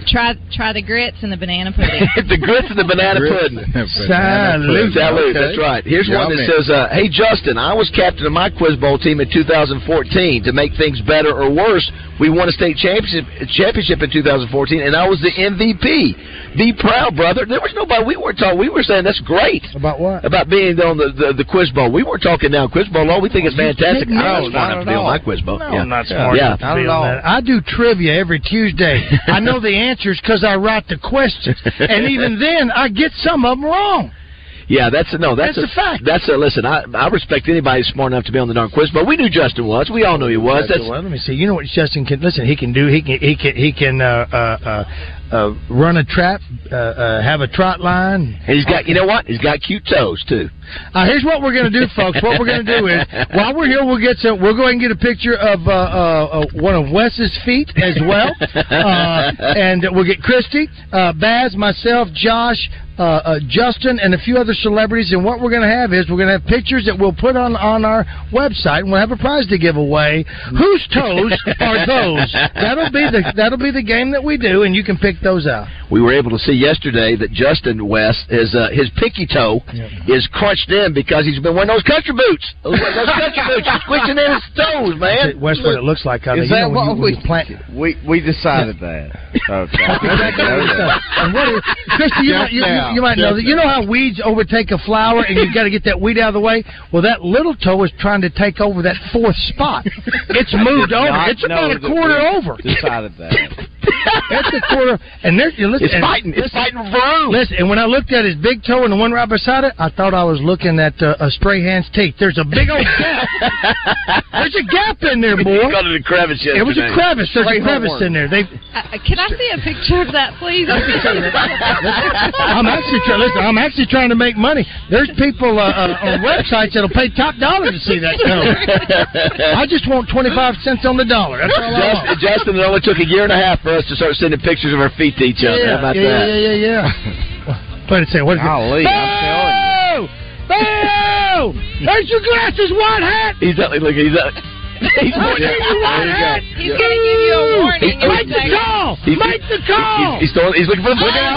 Speaker 26: Try try the grits and the banana pudding.
Speaker 6: the grits and the banana pudding. Salute. Salute.
Speaker 2: Okay.
Speaker 6: That's right. Here's one that
Speaker 2: Yummy.
Speaker 6: says, uh, "Hey Justin, I was captain of my Quiz Bowl team in 2014. To make things better or worse, we won a state championship championship in 2014, and I was the MVP. Be proud, brother. There was nobody. We weren't talking. We were saying that's great
Speaker 2: about what
Speaker 6: about being on the the, the Quiz Bowl. We weren't talking now Quiz Bowl. Oh, we think it's fantastic.
Speaker 2: kidding?
Speaker 6: I was
Speaker 2: No,
Speaker 6: smart
Speaker 2: not
Speaker 6: enough to
Speaker 2: at
Speaker 6: be on
Speaker 2: all.
Speaker 6: my Quiz Bowl.
Speaker 2: No,
Speaker 6: yeah.
Speaker 2: I'm not smart
Speaker 6: Yeah.
Speaker 2: enough to be on that. I do trivia every Tuesday. I know the answers because I write the questions, and even then, I get some of them wrong.
Speaker 6: Yeah, that's a, no, that's,
Speaker 2: That's a fact.
Speaker 6: That's a listen. I I respect anybody smart enough to be on the darn quiz, but we knew Justin was. We all knew he was. That's
Speaker 2: well, let me see. You know what Justin can listen. He can do. He can. He can. He can uh, uh, uh, run a trap. Uh, uh, have a trot line.
Speaker 6: He's got. You know what? He's got cute toes too.
Speaker 2: Uh, here's what we're going to do, folks. What we're going to do is, while we're here, we'll get some. We'll go ahead and get a picture of uh, uh, uh, one of Wes's feet as well, uh, and we'll get Christy, uh, Baz, myself, Josh. Uh, uh, Justin and a few other celebrities, and what we're going to have is we're going to have pictures that we'll put on on our website, and we'll have a prize to give away. Whose toes are those? That'll be the that'll be the game that we do, and you can pick those out.
Speaker 6: We were able to see yesterday that Justin West his uh, his pinky toe is crunched in because he's been wearing those country boots. Those, those country boots are squishing in his toes, man.
Speaker 2: West, what it looks like out there.
Speaker 8: Is
Speaker 2: You
Speaker 8: that
Speaker 2: know when
Speaker 8: what
Speaker 2: you- when
Speaker 8: we
Speaker 2: you plant
Speaker 8: we we decided that? Okay.
Speaker 2: and what is, Christy, you, might, you, you, you might know that. You know how weeds overtake a flower, and you've got to get that weed out of the way. Well, that little toe is trying to take over that fourth spot. It's moved over. It's about a quarter over.
Speaker 8: Decided that.
Speaker 2: It's a quarter, and there's you listen.
Speaker 6: It's
Speaker 2: and
Speaker 6: fighting. It's
Speaker 2: listen,
Speaker 6: fighting for room.
Speaker 2: Listen, and when I looked at his big toe and the one right beside it, I thought I was looking at uh, a stray hand's teeth. There's a big old gap. There's a gap in there, boy.
Speaker 6: You called it a crevice yesterday.
Speaker 2: It was a crevice. There's a crevice in there. They
Speaker 26: Uh, can I see a picture of that, please?
Speaker 2: I'm actually trying. Listen, I'm actually trying to make money. There's people uh, uh, on websites that'll pay top dollar to see that toe. I just want twenty five cents on the dollar. That's all I want.
Speaker 6: Justin, Justin, it only took a year and a half for us to start sending pictures of our feet to each other.
Speaker 2: Yeah,
Speaker 6: How about
Speaker 2: yeah,
Speaker 6: that?
Speaker 2: yeah, yeah, yeah. But it's what is it?
Speaker 8: Golly, I'm
Speaker 2: Boo! Boo! There's your glasses, white hat.
Speaker 6: He's up. Look, he's up. He's
Speaker 2: I'll you white hat.
Speaker 26: He's going to give you a warning.
Speaker 6: He's-
Speaker 2: Make the call.
Speaker 6: He's-
Speaker 2: Make the call.
Speaker 6: He's, looking for the ball. he's, throwing, he's looking for the. Look at him.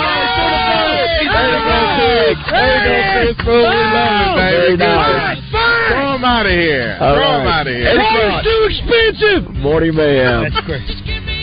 Speaker 6: There you go, Chris. There you go, Chris.
Speaker 7: We love it, baby.
Speaker 6: Very
Speaker 7: Throw
Speaker 6: nice.
Speaker 7: him out of here.
Speaker 6: All
Speaker 7: Throw him
Speaker 6: right.
Speaker 7: out of here.
Speaker 6: Eddie
Speaker 2: Water's
Speaker 6: Clark.
Speaker 2: too expensive.
Speaker 6: Morning Mayhem.
Speaker 2: That's great.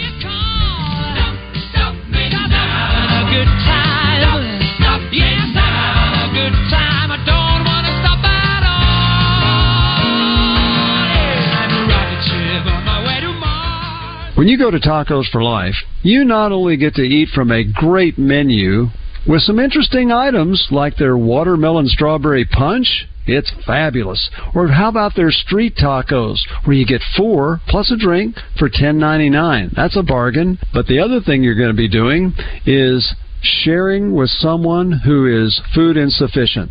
Speaker 27: When you go to Tacos for Life, you not only get to eat from a great menu with some interesting items like their watermelon strawberry punch. It's fabulous. Or how about their street tacos where you get four plus a drink for ten ninety nine? That's a bargain. But the other thing you're going to be doing is sharing with someone who is food insufficient.